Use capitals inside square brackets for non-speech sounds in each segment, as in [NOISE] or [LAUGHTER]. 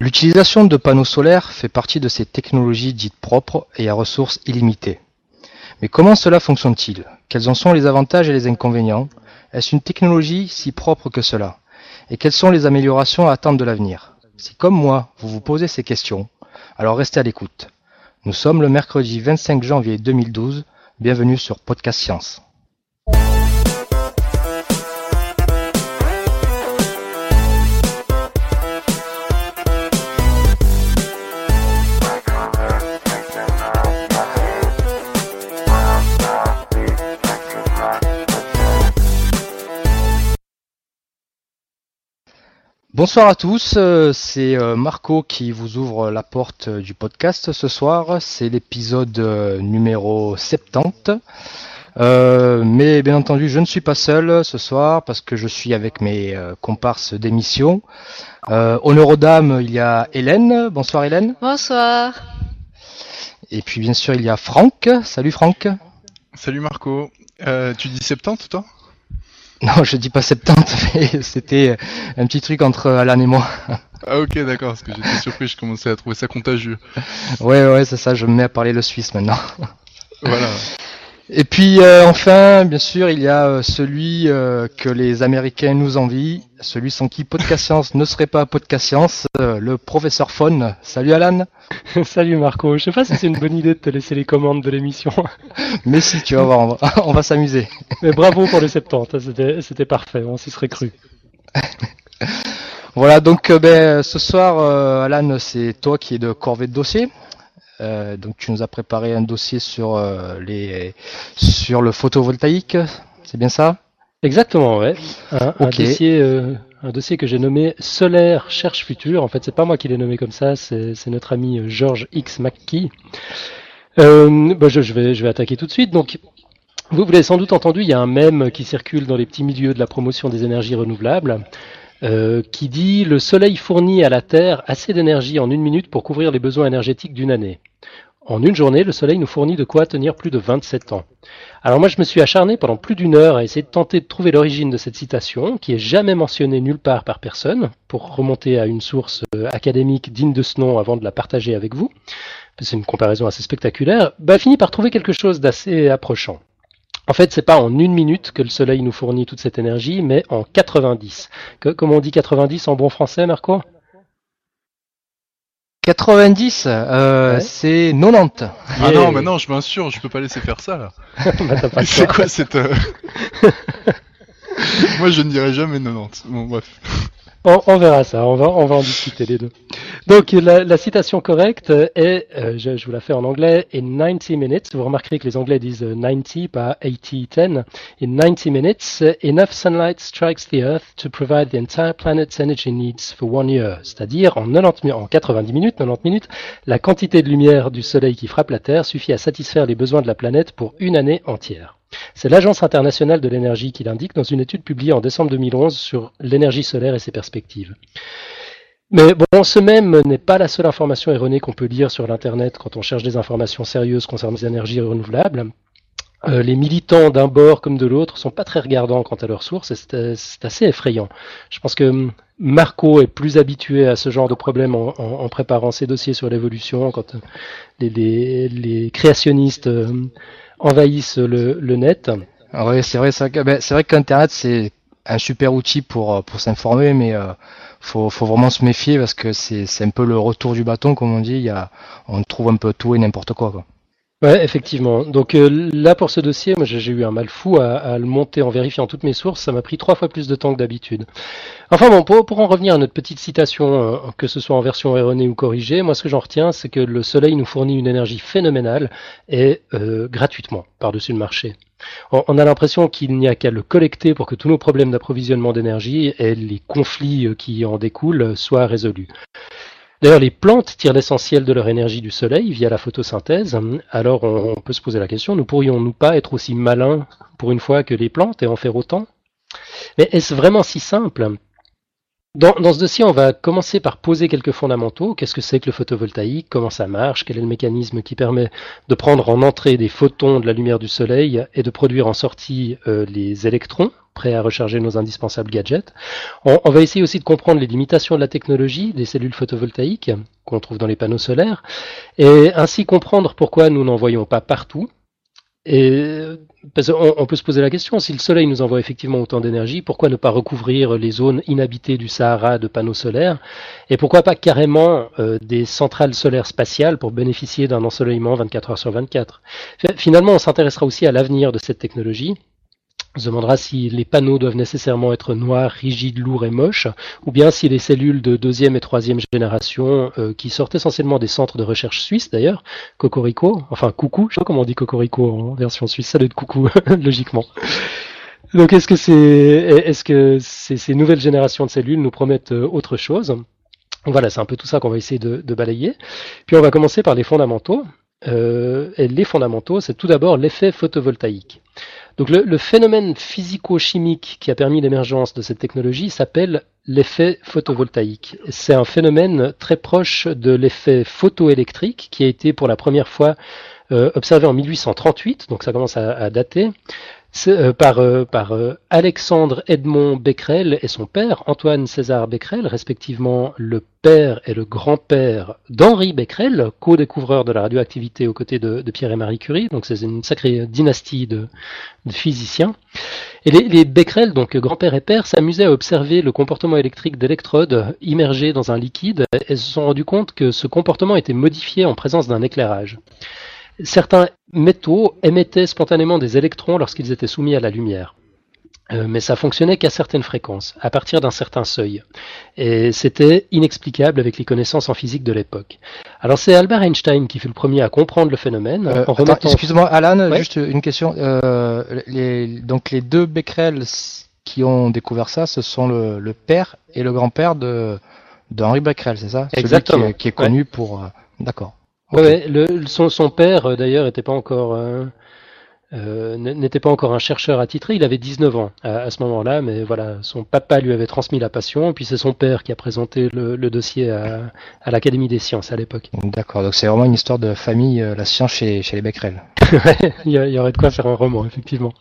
L'utilisation de panneaux solaires fait partie de ces technologies dites propres et à ressources illimitées. Mais comment cela fonctionne-t-il? Quels en sont les avantages et les inconvénients? Est-ce une technologie si propre que cela? Et quelles sont les améliorations à attendre de l'avenir? Si comme moi, vous vous posez ces questions, alors restez à l'écoute. Nous sommes le mercredi 25 janvier 2012. Bienvenue sur Podcast Science. Bonsoir à tous, euh, c'est euh, Marco qui vous ouvre la porte du podcast ce soir. C'est l'épisode euh, numéro 70. mais bien entendu, je ne suis pas seul ce soir parce que je suis avec mes comparses d'émission. honneur aux dames, il y a Hélène. Bonsoir Hélène. Bonsoir. Et puis bien sûr, il y a Franck. Salut Franck. Salut Marco. tu dis 70 toi? Non, je dis pas 70, [LAUGHS] mais c'était un petit truc entre Alan et moi. Ah ok, d'accord, parce que j'étais surpris, je commençais à trouver ça contagieux. Ouais, ouais, c'est ça, je me mets à parler le suisse maintenant. Voilà. Et puis euh, enfin, bien sûr, il y a euh, celui euh, que les Américains nous envient, celui sans qui Podcast Science ne serait pas Podcast Science, le professeur Faune. Salut Alan. [LAUGHS] Salut Marco. Je sais pas si c'est une bonne idée de te laisser les commandes de l'émission. [LAUGHS] Mais si, tu vas voir, on va, [LAUGHS] on va s'amuser. Mais bravo pour les 70, c'était, c'était parfait, on s'y serait cru. voilà, donc ben, ce soir, Alan, c'est toi qui es de corvée de dossier. Euh, donc tu nous as préparé un dossier sur euh, les sur le photovoltaïque, c'est bien ça? Exactement, ouais. Un, dossier, euh, un dossier que j'ai nommé Solaire cherche futur. En fait, c'est pas moi qui l'ai nommé comme ça, c'est notre ami George X McKee. Bah, je, je, vais je vais attaquer tout de suite. Donc vous, vous l'avez sans doute entendu, il y a un mème qui circule dans les petits milieux de la promotion des énergies renouvelables. Euh, qui dit le Soleil fournit à la Terre assez d'énergie en une minute pour couvrir les besoins énergétiques d'une année. En une journée, le Soleil nous fournit de quoi tenir plus de 27 ans. Alors moi, je me suis acharné pendant plus d'une heure à essayer de tenter de trouver l'origine de cette citation, qui est jamais mentionnée nulle part par personne, pour remonter à une source euh, académique digne de ce nom avant de la partager avec vous. C'est une comparaison assez spectaculaire. Bah, fini par trouver quelque chose d'assez approchant. En fait, c'est pas en une minute que le Soleil nous fournit toute cette énergie, mais en 90. Que, comment on dit 90 en bon français, Marco? 90, euh, c'est 90. Ah non, mais non, je m'assure, je peux pas laisser faire ça là. [LAUGHS] bah, [LAUGHS] c'est quoi cette. Euh, [LAUGHS] Moi, je ne dirais jamais 90. Bon, bref. On, verra ça, on va, on va en discuter les deux. Donc la, citation correcte est, euh, je, vous la fais en anglais, in 90 minutes, vous remarquerez que les anglais disent 90, pas 80, 10. In 90 minutes, enough sunlight strikes the earth to provide the entire planet's energy needs for one year. C'est-à-dire en, 90, en 90 minutes, 90 minutes, la quantité de lumière du soleil qui frappe la Terre suffit à satisfaire les besoins de la planète pour une année entière. C'est l'Agence internationale de l'énergie qui l'indique dans une étude publiée en décembre 2011 sur l'énergie solaire et ses perspectives. Mais bon, ce même n'est pas la seule information erronée qu'on peut lire sur l'Internet quand on cherche des informations sérieuses concernant les énergies renouvelables. Euh, les militants d'un bord comme de l'autre sont pas très regardants quant à leurs sources et c'est assez effrayant. Je pense que Marco est plus habitué à ce genre de problème en, préparant ses dossiers sur l'évolution quand les, créationnistes euh, envahissent le, net. Ah oui, c'est vrai, ben, c'est vrai qu'Internet c'est un super outil pour euh, pour s'informer, mais euh, faut faut vraiment se méfier parce que c'est c'est un peu le retour du bâton, comme on dit. Il y a, on trouve un peu tout et n'importe quoi, quoi. Ouais, effectivement. Donc euh, là, pour ce dossier, moi j'ai eu un mal fou à, le monter en vérifiant toutes mes sources. Ça m'a pris trois fois plus de temps que d'habitude. Enfin bon, pour, en revenir à notre petite citation, euh, que ce soit en version erronée ou corrigée, moi ce que j'en retiens, c'est que le Soleil nous fournit une énergie phénoménale et euh, gratuitement par-dessus le marché. On, a l'impression qu'il n'y a qu'à le collecter pour que tous nos problèmes d'approvisionnement d'énergie et les conflits qui en découlent soient résolus. D'ailleurs, les plantes tirent l'essentiel de leur énergie du soleil via la photosynthèse. Alors, on, peut se poser la question, ne pourrions-nous pas être aussi malins pour une fois que les plantes et en faire autant? Mais est-ce vraiment si simple? Dans, dans, ce dossier, on va commencer par poser quelques fondamentaux. Qu'est-ce que c'est que le photovoltaïque? Comment ça marche? Quel est le mécanisme qui permet de prendre en entrée des photons de la lumière du soleil et de produire en sortie euh, les électrons? Prêts à recharger nos indispensables gadgets. On, va essayer aussi de comprendre les limitations de la technologie des cellules photovoltaïques qu'on trouve dans les panneaux solaires, et ainsi comprendre pourquoi nous n'en voyons pas partout, parce on, peut se poser la question, si le Soleil nous envoie effectivement autant d'énergie, pourquoi ne pas recouvrir les zones inhabitées du Sahara de panneaux solaires? Et pourquoi pas carrément euh, des centrales solaires spatiales pour bénéficier d'un ensoleillement 24 heures sur 24 Finalement, on s'intéressera aussi à l'avenir de cette technologie on se demandera si les panneaux doivent nécessairement être noirs, rigides, lourds et moches, ou bien si les cellules de deuxième et troisième génération, euh, qui sortent essentiellement des centres de recherche suisses d'ailleurs, Cocorico, enfin coucou, je sais pas comment on dit Cocorico en version suisse, ça doit être coucou, [LAUGHS] logiquement. Donc est-ce que, c'est, est-ce que ces, nouvelles générations de cellules nous promettent euh, autre chose? Voilà, c'est un peu tout ça qu'on va essayer de balayer. Puis on va commencer par les fondamentaux. Euh, les fondamentaux, c'est tout d'abord l'effet photovoltaïque. Donc le, phénomène physico-chimique qui a permis l'émergence de cette technologie s'appelle l'effet photovoltaïque. C'est un phénomène très proche de l'effet photoélectrique qui a été pour la première fois euh, observé en 1838, donc ça commence à dater. Euh, par, euh, par euh, Alexandre Edmond Becquerel et son père, Antoine César Becquerel, respectivement le père et le grand-père d'Henri Becquerel, co-découvreur de la radioactivité aux côtés de, Pierre et Marie Curie. Donc c'est une sacrée dynastie de, physiciens. Et les, les Becquerel, donc grand-père et père, s'amusaient à observer le comportement électrique d'électrodes immergées dans un liquide et se sont rendus compte que ce comportement était modifié en présence d'un éclairage. Certains métaux émettaient spontanément des électrons lorsqu'ils étaient soumis à la lumière. Euh, mais ça fonctionnait qu'à certaines fréquences, à partir d'un certain seuil. Et c'était inexplicable avec les connaissances en physique de l'époque. Alors c'est Albert Einstein qui fut le premier à comprendre le phénomène. Euh, Excuse-moi Alan, juste une question. Euh, les, donc les deux Becquerel qui ont découvert ça, ce sont le, père et le grand-père de, Henri Becquerel, c'est ça? Exactement. Celui qui est, connu pour... Euh, d'accord. Ouais, le, son, son, père euh, d'ailleurs n'était pas encore euh, euh n'était pas encore un chercheur attitré. Il avait 19 ans à, ce moment-là, mais voilà, son papa lui avait transmis la passion, et puis c'est son père qui a présenté le, le dossier à, à l'Académie des sciences à l'époque. D'accord, donc c'est vraiment une histoire de famille, euh, la science chez, chez les Becquerel. [LAUGHS] il y, aurait de quoi faire un roman, effectivement.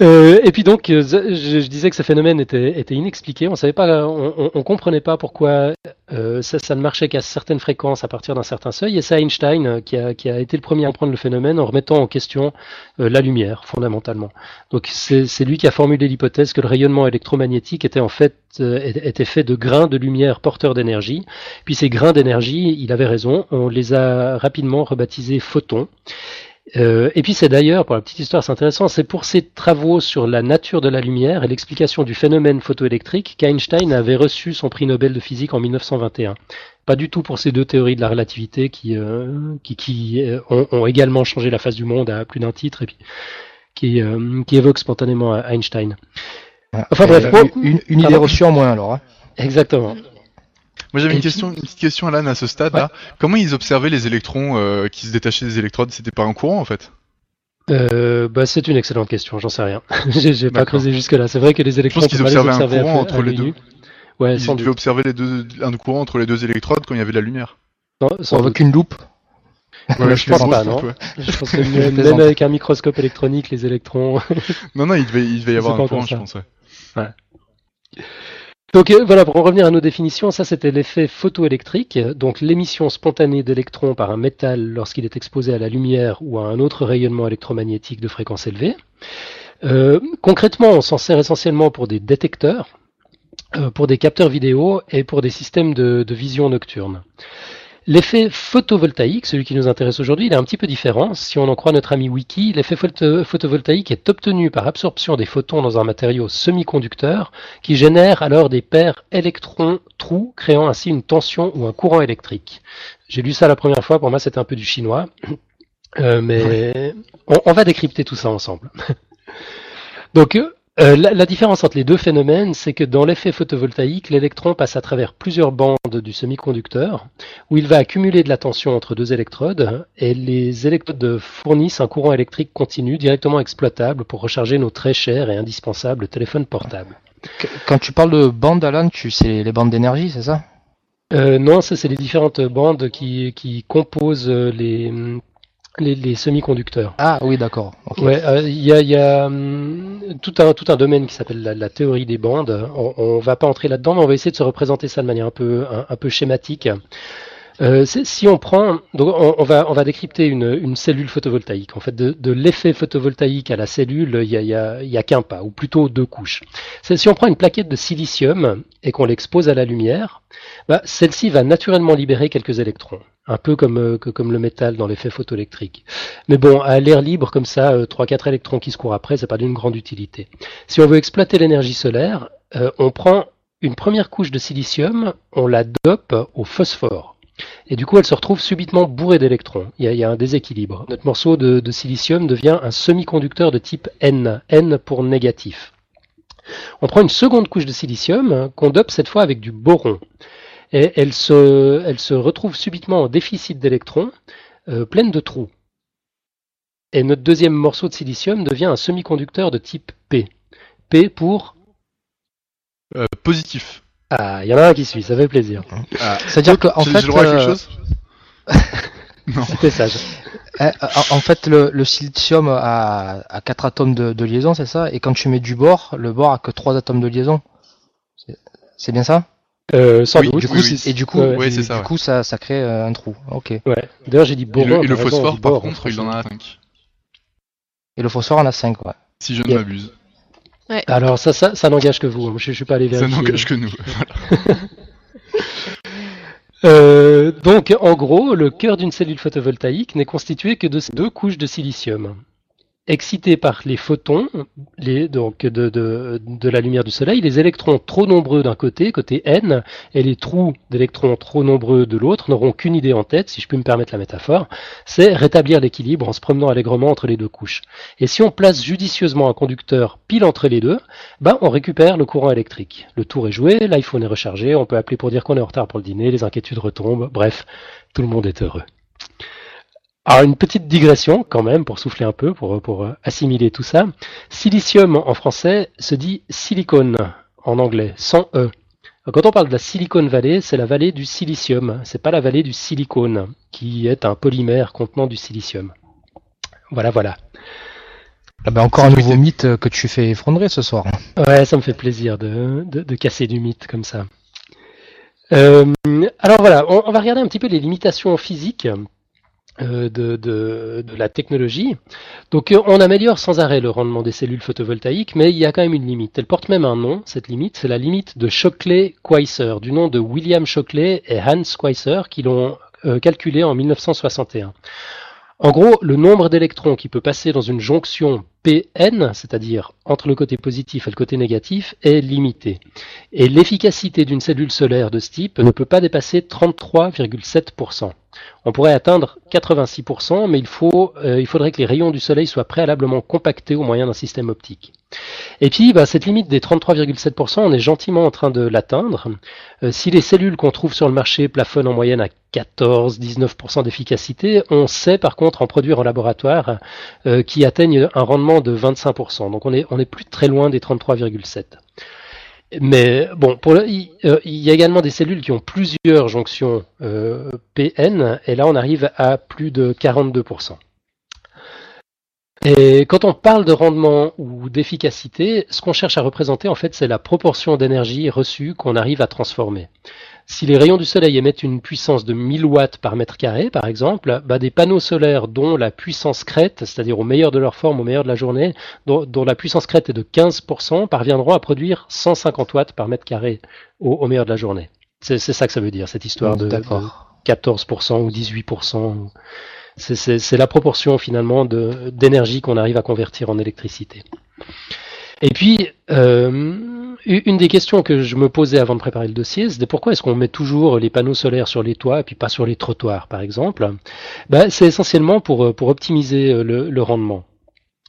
Euh, et puis donc, euh, je, disais que ce phénomène était, inexpliqué. On savait pas, on, on, comprenait pas pourquoi euh, ça, ne marchait qu'à certaines fréquences à partir d'un certain seuil. Et c'est Einstein euh, qui a, été le premier à comprendre le phénomène en remettant en question la lumière fondamentalement. Donc c'est lui qui a formulé l'hypothèse que le rayonnement électromagnétique était en fait était fait de grains de lumière porteurs d'énergie. Puis ces grains d'énergie, il avait raison, on les a rapidement rebaptisés photons. Euh, et puis c'est d'ailleurs, pour la petite histoire, c'est intéressant, c'est pour ses travaux sur la nature de la lumière et l'explication du phénomène photoélectrique qu'Einstein avait reçu son prix Nobel de physique en 1921. Pas du tout pour ces deux théories de la relativité qui, euh, qui, qui euh, ont, également changé la face du monde à plus d'un titre et puis qui, qui évoquent spontanément Einstein. Ah, enfin bref, une, une idée reçue en moins alors. Hein. Exactement. Moi j'avais une question, une petite question Alan à ce stade-là. Comment ils observaient les électrons euh, qui se détachaient des électrodes? C'était par un courant en fait? Euh, bah, c'est une excellente question, j'en sais rien. [LAUGHS] J'ai pas creusé jusque là. C'est vrai que les électrons. Je pense qu'ils observaient un courant entre les deux. Ouais, ils devaient observer les deux, un courant entre les deux électrodes quand il y avait de la lumière. Non, sans aucune loupe. Ouais, je, pense pas, non. [LAUGHS] Je pense que [LAUGHS] même, avec un microscope électronique, les électrons. non, non, il devait, il devait y avoir un courant, je pense. Ouais. Donc voilà, pour en revenir à nos définitions, ça c'était l'effet photoélectrique, donc l'émission spontanée d'électrons par un métal lorsqu'il est exposé à la lumière ou à un autre rayonnement électromagnétique de fréquence élevée. Euh, concrètement, on s'en sert essentiellement pour des détecteurs, euh, pour des capteurs vidéo et pour des systèmes de, de vision nocturne. L'effet photovoltaïque, celui qui nous intéresse aujourd'hui, il est un petit peu différent. Si on en croit notre ami Wiki, l'effet photovoltaïque est obtenu par absorption des photons dans un matériau semi-conducteur qui génère alors des paires électrons-trous, créant ainsi une tension ou un courant électrique. J'ai lu ça la première fois, pour moi c'était un peu du chinois, euh, mais on, on va décrypter tout ça ensemble. [LAUGHS] Donc euh, la, différence entre les deux phénomènes, c'est que dans l'effet photovoltaïque, l'électron passe à travers plusieurs bandes du semi-conducteur, où il va accumuler de la tension entre deux électrodes, et les électrodes fournissent un courant électrique continu directement exploitable pour recharger nos très chers et indispensables téléphones portables. Quand tu parles de bandes, Alan, tu sais les bandes d'énergie, c'est ça? Euh, Non, ça c'est les différentes bandes qui, qui composent les les, semi-conducteurs. Ah oui, d'accord. Ouais, il y a, y a hum, tout un tout un domaine qui s'appelle la, théorie des bandes. On, on va pas entrer là-dedans, mais on va essayer de se représenter ça de manière un peu un peu schématique. Euh, si on prend, donc on, va, on va décrypter une, une cellule photovoltaïque. En fait, de, de l'effet photovoltaïque à la cellule, il y a, y a, y a qu'un pas, ou plutôt deux couches. Si on prend une plaquette de silicium et qu'on l'expose à la lumière, bah, celle-ci va naturellement libérer quelques électrons, un peu comme, euh, comme le métal dans l'effet photoélectrique. Mais bon, à l'air libre comme ça, euh, 3-4 électrons qui se courent après, c'est pas d'une grande utilité. Si on veut exploiter l'énergie solaire, euh, on prend une première couche de silicium, on la dope au phosphore. Et du coup, elle se retrouve subitement bourrée d'électrons. Il, y a un déséquilibre. Notre morceau de, silicium devient un semi-conducteur de type N, N pour négatif. On prend une seconde couche de silicium qu'on dope cette fois avec du boron. Et elle se, elle se retrouve subitement en déficit d'électrons, euh, pleine de trous. Et notre deuxième morceau de silicium devient un semi-conducteur de type P. P pour euh, positif. Ah, il y en a un qui suit, ça fait plaisir. Ah. C'est-à-dire qu'en fait. droit à quelque euh, chose? [LAUGHS] Non. C'était sage. En fait, le, silicium a, a 4 atomes de, liaison, c'est ça? Et quand tu mets du bore, le bore a que 3 atomes de liaison. C'est bien ça? Euh, sans doute. Du coup, et du coup, ça, du coup ça, ça, crée euh, un trou. Ok. Ouais. D'ailleurs, j'ai dit boron. Et le, phosphore, par contre, il en a 5. Et le phosphore en a 5, ouais. Si je ne m'abuse. Alors ça, ça, ça n'engage que vous. Je, ne suis pas allé vérifier. Ça n'engage que nous. [LAUGHS] euh, donc, en gros, le cœur d'une cellule photovoltaïque n'est constitué que de deux couches de silicium excités par les photons donc de, la lumière du Soleil, les électrons trop nombreux d'un côté, côté N, et les trous d'électrons trop nombreux de l'autre n'auront qu'une idée en tête, si je peux me permettre la métaphore, c'est rétablir l'équilibre en se promenant allègrement entre les deux couches. Et si on place judicieusement un conducteur pile entre les deux, ben on récupère le courant électrique. Le tour est joué, l'iPhone est rechargé, on peut appeler pour dire qu'on est en retard pour le dîner, les inquiétudes retombent, bref, tout le monde est heureux. Alors une petite digression quand même pour souffler un peu, pour, pour euh, assimiler tout ça. Silicium en français se dit silicone en anglais, sans E. Quand on parle de la Silicon Valley, c'est la vallée du silicium, c'est pas la vallée du silicone, qui est un polymère contenant du silicium. Voilà, voilà. Ah ben encore un nouveau mythe que tu fais effondrer ce soir. Ouais, ça me fait plaisir de, de, casser du mythe comme ça. Euh, alors voilà, on, on, va regarder un petit peu les limitations physiques euh, de, de, la technologie. Donc euh, on améliore sans arrêt le rendement des cellules photovoltaïques, mais il y a quand même une limite. Elle porte même un nom, cette limite, c'est la limite de Shockley-Queisser, du nom de William Shockley et Hans Queisser, qui l'ont euh, calculé en 1961. En gros, le nombre d'électrons qui peut passer dans une jonction Pn, c'est-à-dire entre le côté positif et le côté négatif, est limité. Et l'efficacité d'une cellule solaire de ce type ne peut pas dépasser 33,7%. On pourrait atteindre 86%, mais il, faut, euh, il faudrait que les rayons du Soleil soient préalablement compactés au moyen d'un système optique. Et puis, bah, cette limite des 33,7%, on est gentiment en train de l'atteindre. Euh, si les cellules qu'on trouve sur le marché plafonnent en moyenne à 14-19% d'efficacité, on sait par contre en produire en laboratoire euh, qui atteignent un rendement de 25%. Donc on est, on est plus très loin des 33,7%. Mais bon, euh, il, y a également des cellules qui ont plusieurs jonctions euh, PN, et là on arrive à plus de 42%. Et quand on parle de rendement ou d'efficacité, ce qu'on cherche à représenter, en fait, c'est la proportion d'énergie reçue qu'on arrive à transformer. Si les rayons du soleil émettent une puissance de 1000 watts par mètre carré, par exemple, bah des panneaux solaires dont la puissance crête, c'est-à-dire au meilleur de leur forme, au meilleur de la journée, dont, la puissance crête est de 15%, parviendront à produire 150 watts par mètre carré au, meilleur de la journée. C'est ça que ça veut dire, cette histoire de, 14% ou 18%. C'est la proportion finalement d'énergie qu'on arrive à convertir en électricité. Et puis, euh, une des questions que je me posais avant de préparer le dossier, c'était pourquoi est-ce qu'on met toujours les panneaux solaires sur les toits et puis pas sur les trottoirs, par exemple? Ben, C'est essentiellement pour, pour optimiser euh, le, rendement.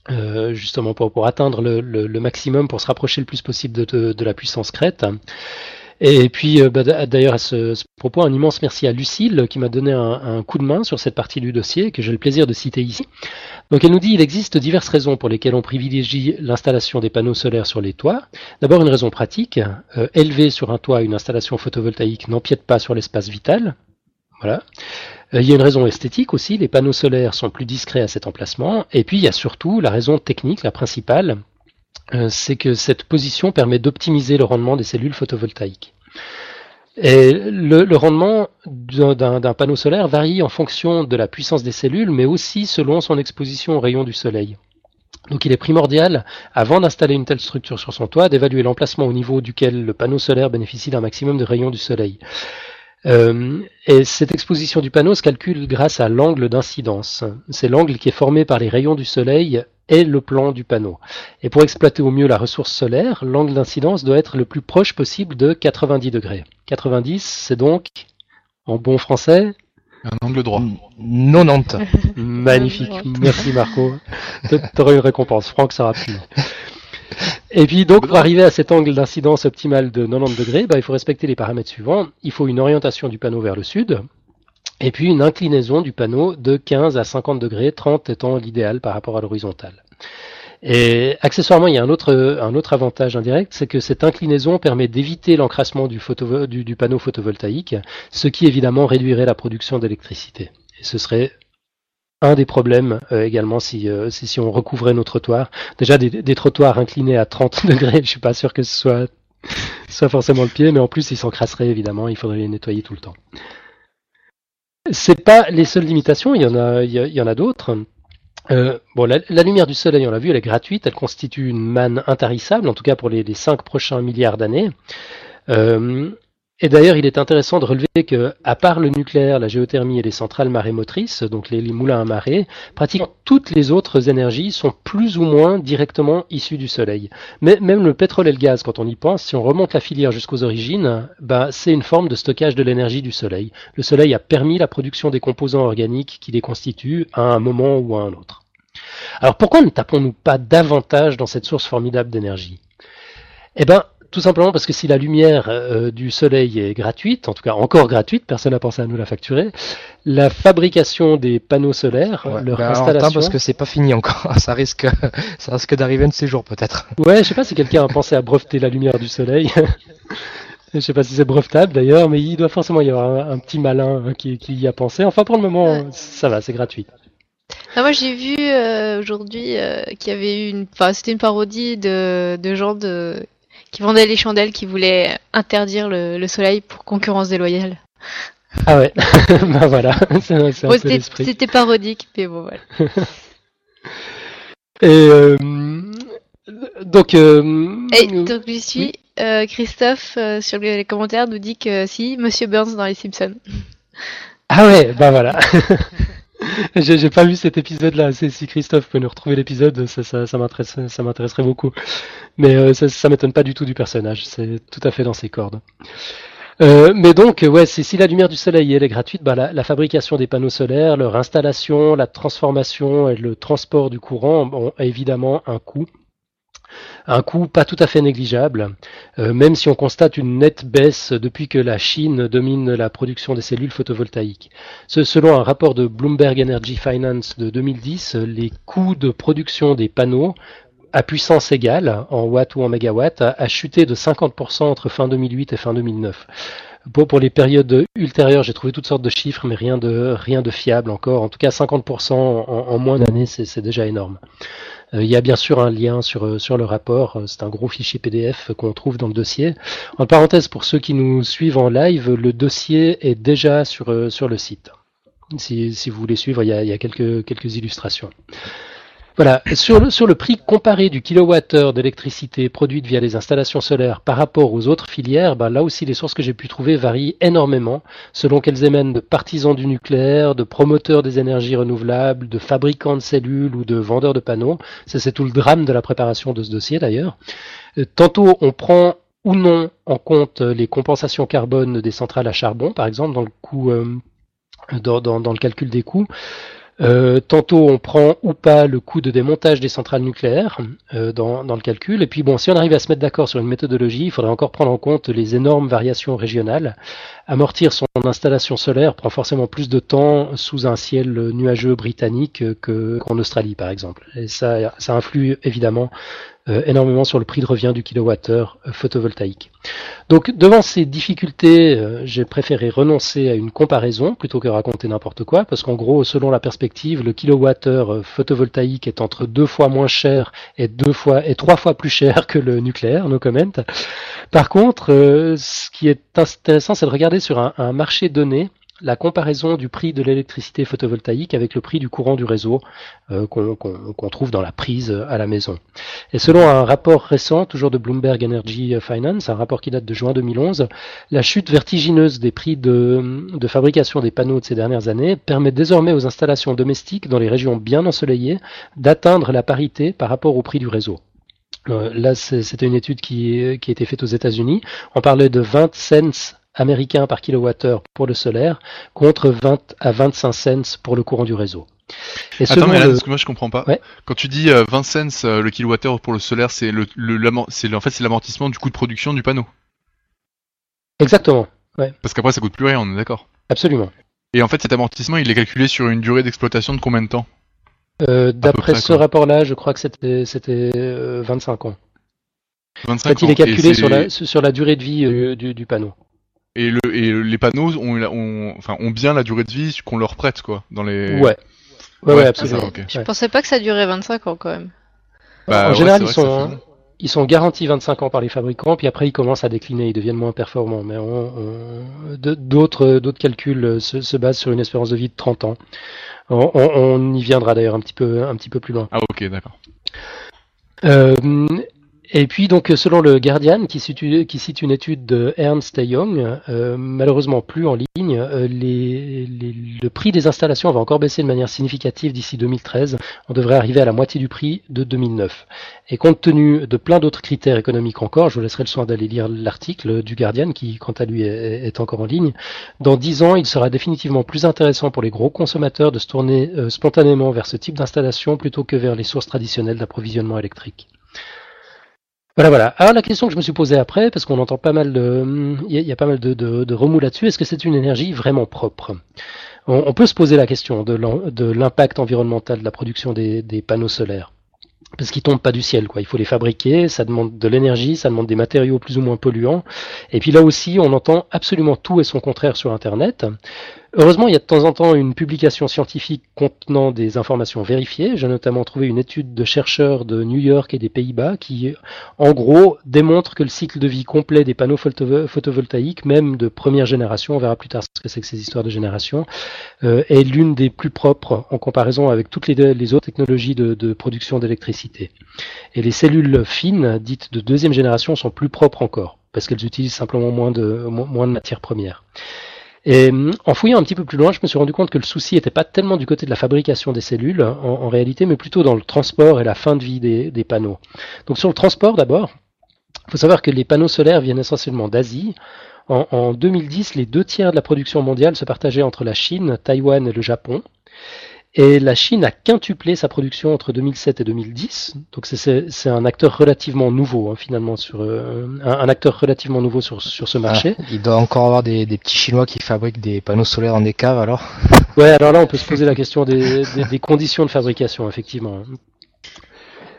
Euh, justement pour, pour atteindre le, maximum, pour se rapprocher le plus possible de, de la puissance crête. Et puis, euh, bah, d'ailleurs, à ce, propos, un immense merci à Lucille qui m'a donné un, coup de main sur cette partie du dossier que j'ai le plaisir de citer ici. Donc, elle nous dit il existe diverses raisons pour lesquelles on privilégie l'installation des panneaux solaires sur les toits. D'abord, une raison pratique. Euh, élever sur un toit une installation photovoltaïque n'empiète pas sur l'espace vital. Voilà. Il y a une raison esthétique aussi, les panneaux solaires sont plus discrets à cet emplacement, et puis il y a surtout la raison technique, la principale, c'est que cette position permet d'optimiser le rendement des cellules photovoltaïques. Et le, rendement d'un panneau solaire varie en fonction de la puissance des cellules, mais aussi selon son exposition aux rayons du soleil. Donc il est primordial, avant d'installer une telle structure sur son toit, d'évaluer l'emplacement au niveau duquel le panneau solaire bénéficie d'un maximum de rayons du soleil. Euh, et cette exposition du panneau se calcule grâce à l'angle d'incidence. C'est l'angle qui est formé par les rayons du soleil et le plan du panneau. Et pour exploiter au mieux la ressource solaire, l'angle d'incidence doit être le plus proche possible de 90 degrés. 90, c'est donc, en bon français, un angle droit. 90. Magnifique. [LAUGHS] Merci Marco. T'auras une récompense. Franck, ça plus. Et puis donc pour arriver à cet angle d'incidence optimal de 90 degrés, bah, il faut respecter les paramètres suivants. Il faut une orientation du panneau vers le sud, et puis une inclinaison du panneau de 15 à 50 degrés, 30 étant l'idéal par rapport à l'horizontale. Et accessoirement, il y a un autre, un autre avantage indirect, c'est que cette inclinaison permet d'éviter l'encrassement du, du, du, panneau photovoltaïque, ce qui évidemment réduirait la production d'électricité. Et ce serait un des problèmes euh, également si, euh, si, si, on recouvrait nos trottoirs. Déjà des, des, trottoirs inclinés à 30 [LAUGHS] degrés, je suis pas sûr que ce soit, soit forcément le pied, mais en plus ils s'encrasseraient évidemment, il faudrait les nettoyer tout le temps. C'est pas les seules limitations, il y en a, il y, en a d'autres. Euh, bon, la, lumière du soleil, on l'a vu, elle est gratuite, elle constitue une manne intarissable, en tout cas pour les, les 5 prochains milliards d'années. Et d'ailleurs, il est intéressant de relever que, à part le nucléaire, la géothermie et les centrales marémotrices, donc les, moulins à marée, pratiquement toutes les autres énergies sont plus ou moins directement issues du Soleil. Mais même le pétrole et le gaz, quand on y pense, si on remonte la filière jusqu'aux origines, bah, c'est une forme de stockage de l'énergie du Soleil. Le Soleil a permis la production des composants organiques qui les constituent à un moment ou à un autre. Alors pourquoi ne tapons-nous pas davantage dans cette source formidable d'énergie? Eh ben, tout simplement parce que si la lumière euh, du soleil est gratuite, en tout cas encore gratuite, personne n'a pensé à nous la facturer, la fabrication des panneaux solaires, leur bah, installation... parce que c'est pas fini encore, [LAUGHS] ça risque, [LAUGHS] ça risque d'arriver un de ces jours peut-être. Ouais, je sais pas si quelqu'un a pensé à breveter la lumière du soleil. [LAUGHS] je sais pas si c'est brevetable d'ailleurs, mais il doit forcément y avoir un, petit malin hein, qui, y a pensé. Enfin pour le moment, ça va, c'est gratuit. Ah, moi j'ai vu euh, aujourd'hui euh, qu'il y avait eu une, enfin c'était une parodie de, de gens de qui vendaient les chandelles, qui voulaient interdire le, soleil pour concurrence déloyale. Ah ouais, [LAUGHS] bah voilà, [LAUGHS] C'était parodique, mais bon voilà. [LAUGHS] Et euh, donc, euh, Et donc je suis euh, Christophe sur les commentaires nous dit que si Monsieur Burns dans les Simpsons. Ah ouais, bah voilà. [LAUGHS] J'ai pas vu cet épisode-là. Si Christophe peut nous retrouver l'épisode, ça, ça, ça m'intéresserait beaucoup. Mais euh, ça, ça m'étonne pas du tout du personnage. C'est tout à fait dans ses cordes. Euh, mais donc, ouais, si la lumière du soleil elle est gratuite, bah, la, la, fabrication des panneaux solaires, leur installation, la transformation et le transport du courant ont évidemment un coût un coût pas tout à fait négligeable, euh, même si on constate une nette baisse depuis que la Chine domine la production des cellules photovoltaïques. selon un rapport de Bloomberg Energy Finance de 2010, les coûts de production des panneaux à puissance égale, en watts ou en mégawatts, a, chuté de 50% entre fin 2008 et fin 2009. Bon, pour les périodes ultérieures, j'ai trouvé toutes sortes de chiffres, mais rien de, rien de fiable encore. En tout cas, 50% en, en moins d'années, c'est déjà énorme. Euh, il y a bien sûr un lien sur, euh, sur le rapport, euh, c'est un gros fichier PDF qu'on trouve dans le dossier. En parenthèse, pour ceux qui nous suivent en live, le dossier est déjà sur, sur le site. Si, si vous voulez suivre, il y a, il y a quelques, quelques illustrations. Voilà, sur le, sur le prix comparé du kilowattheure d'électricité produite via les installations solaires par rapport aux autres filières, ben là aussi les sources que j'ai pu trouver varient énormément selon qu'elles émènent de partisans du nucléaire, de promoteurs des énergies renouvelables, de fabricants de cellules ou de vendeurs de panneaux. Ça c'est tout le drame de la préparation de ce dossier d'ailleurs. Euh, tantôt on prend ou non en compte les compensations carbone des centrales à charbon, par exemple, dans le coût, euh, dans, dans, le calcul des coûts. Euh, tantôt on prend ou pas le coût de démontage des centrales nucléaires euh, dans, dans, le calcul. Et puis bon, si on arrive à se mettre d'accord sur une méthodologie, il faudrait encore prendre en compte les énormes variations régionales. Amortir son installation solaire prend forcément plus de temps sous un ciel nuageux britannique que, qu'en Australie par exemple. Et ça, ça influe évidemment énormément sur le prix de revient du kilowattheure euh, photovoltaïque. Donc devant ces difficultés, euh, j'ai préféré renoncer à une comparaison plutôt que raconter n'importe quoi, parce qu'en gros, selon la perspective, le kilowattheure photovoltaïque est entre deux fois moins cher et deux fois et trois fois plus cher que le nucléaire, no comment. Par contre, ce qui est intéressant, c'est de regarder sur un marché donné la comparaison du prix de l'électricité photovoltaïque avec le prix du courant du réseau euh, qu'on trouve dans la prise à la maison. Et selon un rapport récent, toujours de Bloomberg Energy Finance, un rapport qui date de juin 2011, la chute vertigineuse des prix de, fabrication des panneaux de ces dernières années permet désormais aux installations domestiques dans les régions bien ensoleillées d'atteindre la parité par rapport au prix du réseau. Euh, là, c'était une étude qui, qui a été faite aux États-Unis. On parlait de 20 cents américains par kilowattheure pour le solaire contre 20 à 25 cents pour le courant du réseau. Et Attends, mais là, parce que moi je comprends pas. Quand tu dis 20 euh, cents euh, le kilowattheure pour le solaire, c'est le, c'est en fait c'est l'amortissement du coût de production du panneau. Exactement. Ouais. Parce qu'après ça coûte plus rien, on est d'accord. Absolument. Et en fait cet amortissement il est calculé sur une durée d'exploitation de combien de temps? Euh, D'après ce rapport-là, je crois que c'était c'était 25 ans. 25 en fait, il est calculé sur la, sur la durée de vie du, du panneau. Et, le, et les panneaux ont, enfin, ont bien la durée de vie qu'on leur prête, quoi. Dans les... Ouais. Ouais, ouais, absolument. Je pensais pas que ça durait 25 ans quand même. Bah, en général, ils sont, ils sont garantis 25 ans par les fabricants, puis après ils commencent à décliner, ils deviennent moins performants. Mais d'autres d'autres calculs se, se, basent sur une espérance de vie de 30 ans. On, on y viendra d'ailleurs un petit peu un petit peu plus loin. Ah ok, d'accord. Euh, et puis donc selon le Guardian qui cite, une étude de Ernst Young, euh, malheureusement plus en ligne, euh, le prix des installations va encore baisser de manière significative d'ici 2013. On devrait arriver à la moitié du prix de 2009. Et compte tenu de plein d'autres critères économiques encore, je vous laisserai le soin d'aller lire l'article du Guardian qui quant à lui est, encore en ligne. Dans 10 ans, il sera définitivement plus intéressant pour les gros consommateurs de se tourner euh, spontanément vers ce type d'installation plutôt que vers les sources traditionnelles d'approvisionnement électrique. Voilà, voilà. Alors la question que je me suis posée après, parce qu'on entend pas mal de, il y, a pas mal de, remous là-dessus, est-ce que c'est une énergie vraiment propre? On, peut se poser la question de l'impact environnemental de la production des, des panneaux solaires parce qu'ils tombent pas du ciel, quoi. Il faut les fabriquer, ça demande de l'énergie, ça demande des matériaux plus ou moins polluants. Et puis là aussi, on entend absolument tout et son contraire sur Internet. Heureusement, il y a de temps en temps une publication scientifique contenant des informations vérifiées. J'ai notamment trouvé une étude de chercheurs de New York et des Pays-Bas qui, en gros, démontre que le cycle de vie complet des panneaux photovoltaïques, même de première génération, on verra plus tard ce que c'est que ces histoires de génération, euh, est l'une des plus propres en comparaison avec toutes les, autres technologies de, de production d'électricité. Et les cellules fines, dites de deuxième génération, sont plus propres encore, parce qu'elles utilisent simplement moins de, moins de matières premières. Et en fouillant un petit peu plus loin, je me suis rendu compte que le souci n'était pas tellement du côté de la fabrication des cellules, en, réalité, mais plutôt dans le transport et la fin de vie des, panneaux. Donc sur le transport d'abord, il faut savoir que les panneaux solaires viennent essentiellement d'Asie. En 2010, les deux tiers de la production mondiale se partageaient entre la Chine, Taïwan et le Japon. Et la Chine a quintuplé sa production entre 2007 et 2010. Donc c'est un acteur relativement nouveau hein, finalement sur euh, un, acteur relativement nouveau sur, sur ce marché. Ah, il doit encore avoir des, des, petits Chinois qui fabriquent des panneaux solaires dans des caves alors. Ouais, alors là on peut se poser la question des, des, des conditions de fabrication effectivement.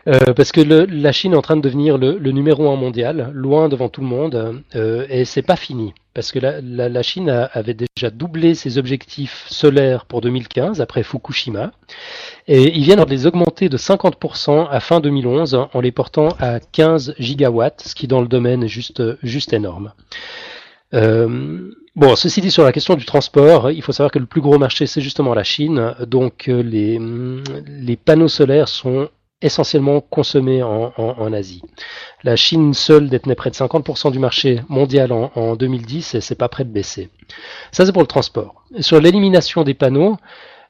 Euh, parce que le, la Chine est en train de devenir le, le, numéro un mondial, loin devant tout le monde, euh, et c'est pas fini. Parce que la, la, la Chine a, avait déjà doublé ses objectifs solaires pour 2015 après Fukushima, et ils viennent de les augmenter de 50% à fin 2011 en les portant à 15 gigawatts, ce qui dans le domaine est juste, juste énorme. Euh, bon, ceci dit sur la question du transport, il faut savoir que le plus gros marché c'est justement la Chine, donc euh, les, les panneaux solaires sont essentiellement consommé en, Asie. La Chine seule détenait près de 50% du marché mondial en, en 2010 et c'est pas prêt de baisser. Ça c'est pour le transport. sur l'élimination des panneaux,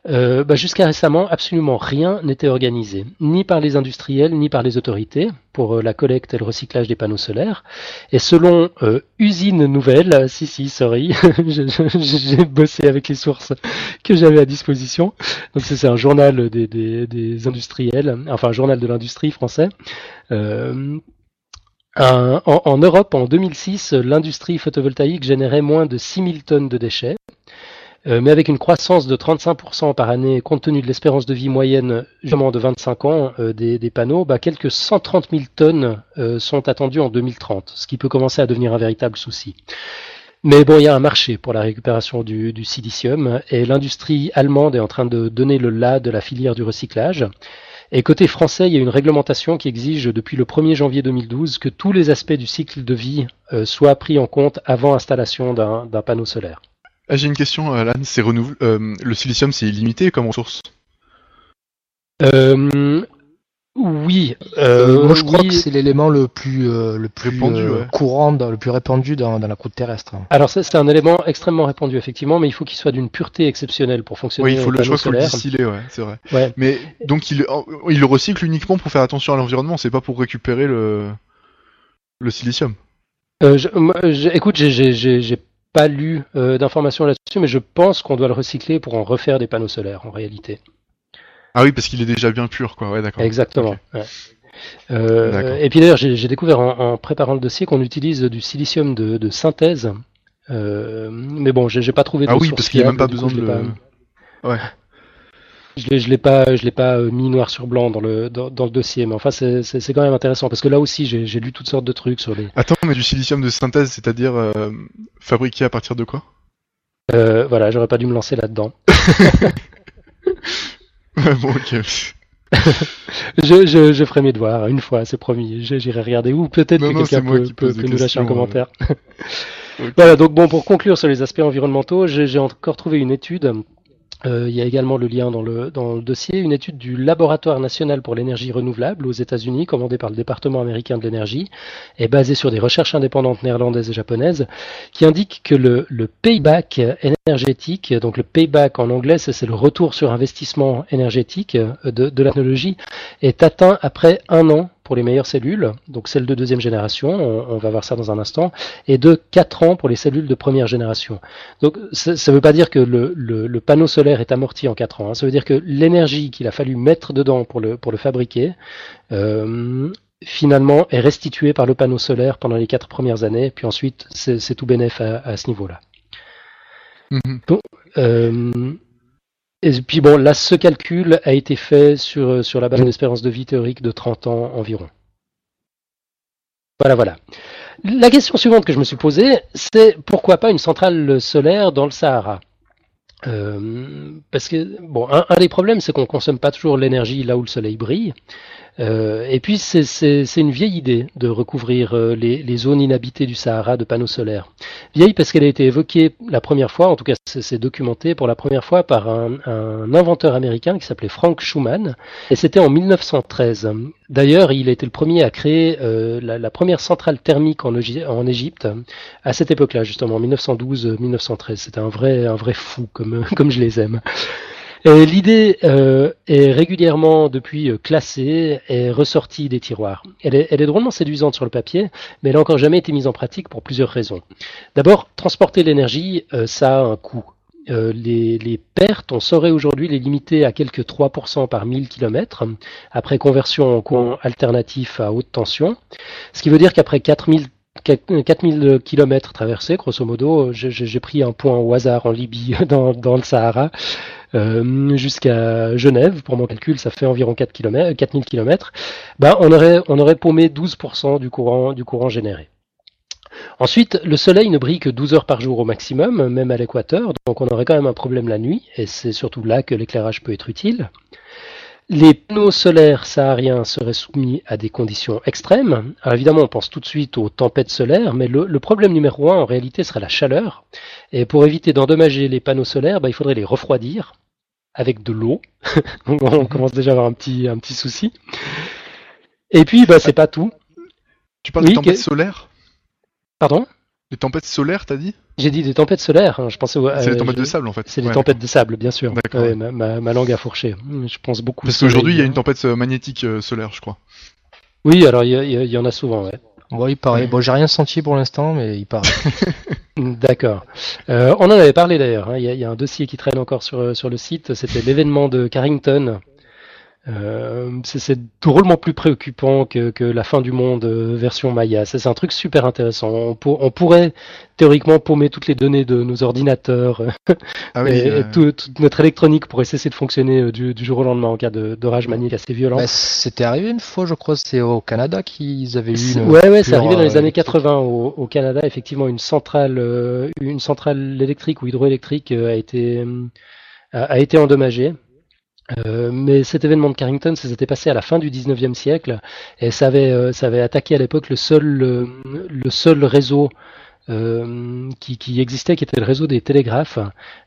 euh, bah, jusqu'à récemment, absolument rien n'était organisé, ni par les industriels, ni par les autorités, pour euh, la collecte et le recyclage des panneaux solaires. Et selon euh, Usine Nouvelle, si si, sorry, [LAUGHS] j'ai bossé avec les sources que j'avais à disposition. Donc c'est un journal des, des, des, industriels, enfin un journal de l'industrie français. Euh, en, en, Europe, en 2006, l'industrie photovoltaïque générait moins de 6000 tonnes de déchets. Euh, mais avec une croissance de 35% par année, compte tenu de l'espérance de vie moyenne justement de 25 ans euh, des, des, panneaux, bah, quelques 130 000 tonnes euh, sont attendues en 2030, ce qui peut commencer à devenir un véritable souci. Mais bon, il y a un marché pour la récupération du, du silicium et l'industrie allemande est en train de donner le la de la filière du recyclage. Et côté français, il y a une réglementation qui exige depuis le 1er janvier 2012 que tous les aspects du cycle de vie euh, soient pris en compte avant installation d'un panneau solaire. Ah, J'ai une question, Alan. C'est renouvelable. Euh, le silicium, c'est illimité comme ressource? Euh, Oui. Euh, moi, je crois que c'est l'élément le plus euh, le plus Répandu, euh, ouais. courant, dans- le plus répandu dans, dans la croûte terrestre. Alors c'est un élément extrêmement répandu effectivement, mais il faut qu'il soit d'une pureté exceptionnelle pour fonctionner Oui, il faut au le, je crois faut le distiller, ouais, c'est vrai. Ouais. Mais donc il, il le recycle uniquement pour faire attention à l'environnement, c'est pas pour récupérer le le silicium? Euh, je- moi, je- écoute, j'ai pas lu euh, d'informations là-dessus, mais je pense qu'on doit le recycler pour en refaire des panneaux solaires en réalité. Ah oui, parce qu'il est déjà bien pur, quoi. Ouais, d'accord. Exactement. Ouais. Euh, et puis d'ailleurs, j'ai découvert en, en préparant le dossier qu'on utilise du silicium de, de synthèse. Euh, mais bon, j'ai pas trouvé de Ah oui, parce qu'il n'y a même pas coup, besoin de le. pas- Ouais. Je l'ai, je l'ai pas, je l'ai pas euh, mis noir sur blanc dans le dans, dans le dossier, mais enfin c'est, c'est, c'est quand même intéressant parce que là aussi j'ai, j'ai lu toutes sortes de trucs sur les. Attends, mais du silicium de synthèse, c'est-à-dire euh, fabriqué à partir de quoi? Euh, voilà, j'aurais pas dû me lancer là-dedans. [LAUGHS] Bon, ok. [LAUGHS] Je, je, je ferai mes devoirs une fois, c'est promis. J'irai regarder ou peut-être Non, que quelqu'un peut, peut, nous lâcher un commentaire. [LAUGHS] Ok. Voilà, donc bon, pour conclure sur les aspects environnementaux, j'ai j'ai encore trouvé une étude. Euh, il y a également le lien dans le, dossier, une étude du Laboratoire national pour l'énergie renouvelable aux États-Unis, commandée par le département américain de l'énergie, et basée sur des recherches indépendantes néerlandaises et japonaises, qui indique que le, payback énergétique, donc le payback en anglais, c'est c'est le retour sur investissement énergétique euh, de, de la technologie, est atteint après un an pour les meilleures cellules, donc celles de deuxième génération, on, on va voir ça dans un instant, et de 4 ans pour les cellules de première génération. Donc ça ne veut pas dire que le, le- le panneau solaire est amorti en 4 ans, hein. ça veut dire que l'énergie qu'il a fallu mettre dedans pour le, pour le fabriquer, euh, finalement est restituée par le panneau solaire pendant les 4 premières années, puis ensuite c'est tout bénéf à, à ce niveau-là. Mhm. Euh, et puis bon, là, ce calcul a été fait sur, sur la base d'une espérance de vie théorique de 30 ans environ. Voilà, voilà. La question suivante que je me suis posée, c'est pourquoi pas une centrale solaire dans le Sahara? Euh, Parce que, bon, un, un des problèmes, c'est qu'on consomme pas toujours l'énergie là où le soleil brille. Euh, et puis, c'est- une vieille idée de recouvrir euh, les, zones inhabitées du Sahara de panneaux solaires. Vieille parce qu'elle a été évoquée la première fois, en tout cas c'est documenté pour la première fois par un, inventeur américain qui s'appelait Frank Schumann, et c'était en 1913. D'ailleurs, il a été le premier à créer euh, la, première centrale thermique en, en Égypte à cette époque-là, justement, en 1912-1913. C'était un vrai, un vrai fou, comme, [LAUGHS] comme je les aime. L'idée euh, est régulièrement depuis euh, classée et ressortie des tiroirs. Elle est, drôlement séduisante sur le papier, mais elle n'a encore jamais été mise en pratique pour plusieurs raisons. D'abord, transporter l'énergie, euh, ça a un coût. Les, les pertes, on saurait aujourd'hui les limiter à quelques 3% par 1000 km, après conversion en courant alternatif à haute tension. Ce qui veut dire qu'après 4000 4000 km traversés, grosso modo, j'ai j'ai pris un point au hasard en Libye, [LAUGHS] dans, le Sahara, euh, jusqu'à Genève. Pour mon calcul, ça fait environ 4 km, 4000 km. On aurait, on aurait paumé 12% du courant, du courant généré. Ensuite, le soleil ne brille que 12 heures par jour au maximum, même à l'équateur, donc on aurait quand même un problème la nuit, et c'est surtout là que l'éclairage peut être utile. Les panneaux solaires sahariens seraient soumis à des conditions extrêmes. Alors évidemment, on pense tout de suite aux tempêtes solaires, mais le, le problème numéro un, en réalité, serait la chaleur. Et pour éviter d'endommager les panneaux solaires, bah, il faudrait les refroidir avec de l'eau. [LAUGHS] On commence déjà à avoir un petit, un petit souci. Et puis, bah, c'est pas tout. Tu parles Oui, des tempêtes que- solaires? Pardon? Les tempêtes solaires, t'as dit? J'ai dit des tempêtes solaires. hein, Je pensais. C'est euh, les tempêtes je- de sable en fait. C'est les Ouais, tempêtes de sable, bien sûr. D'accord. Ouais, ma, ma- ma langue a fourché. Je pense beaucoup. Parce qu'aujourd'hui, il y a une tempête euh, magnétique euh, solaire, je crois. Oui, alors il y, en a souvent, ouais. Bon, il paraît. Bon, j'ai rien senti pour l'instant, mais il paraît. [LAUGHS] D'accord. Euh, on en avait parlé d'ailleurs. hein. Il y, a- il y a un dossier qui traîne encore sur, sur le site. C'était l'événement de Carrington Euh, c'est drôlement plus préoccupant que, que, la fin du monde euh, version Maya. C'est un truc super intéressant. On, on, pourrait théoriquement paumer toutes les données de nos ordinateurs ah oui, [LAUGHS] et, toute notre électronique pourrait cesser de fonctionner du, du, jour au lendemain en cas d'orage manique assez violent. Bah, C'était arrivé une fois, je crois, c'est au Canada qu'ils avaient eu. Une ouais, ouais, c'est arrivé dans les années 80 au, au, Canada. Effectivement, une centrale, une centrale électrique ou hydroélectrique a été a été endommagée. Euh, mais cet événement de Carrington, ça s'était passé à la fin du 19e siècle et ça avait, euh, ça avait attaqué à l'époque le seul, euh, le seul réseau euh, qui, qui, existait, qui était le réseau des télégraphes.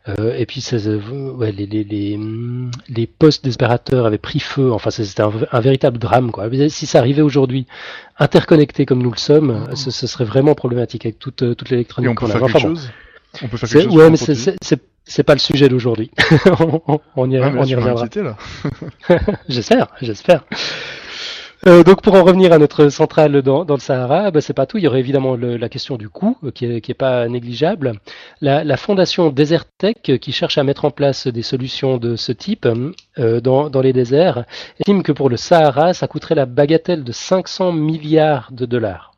et puis ça, ouais, les, les, les, les, postes d'espérateurs avaient pris feu. Enfin, c'était un, véritable drame. Quoi. Si ça arrivait aujourd'hui, interconnecté comme nous le sommes, ce, ce, serait vraiment problématique avec toute, toute l'électronique qu'on a. Enfin, bon. On peut faire quelque chose. Ouais, mais c'est c'est pas le sujet d'aujourd'hui. [LAUGHS] on, y, on y reviendra. [LAUGHS] j'espère, j'espère. Euh, donc pour en revenir à notre centrale dans, dans le Sahara, bah, c'est pas tout. Il y aurait évidemment le, la question du coût euh, qui est, qui est pas négligeable. La, la, fondation Desertec euh, qui cherche à mettre en place des solutions de ce type euh, dans, dans, les déserts estime que pour le Sahara, ça coûterait la bagatelle de 500 milliards de dollars.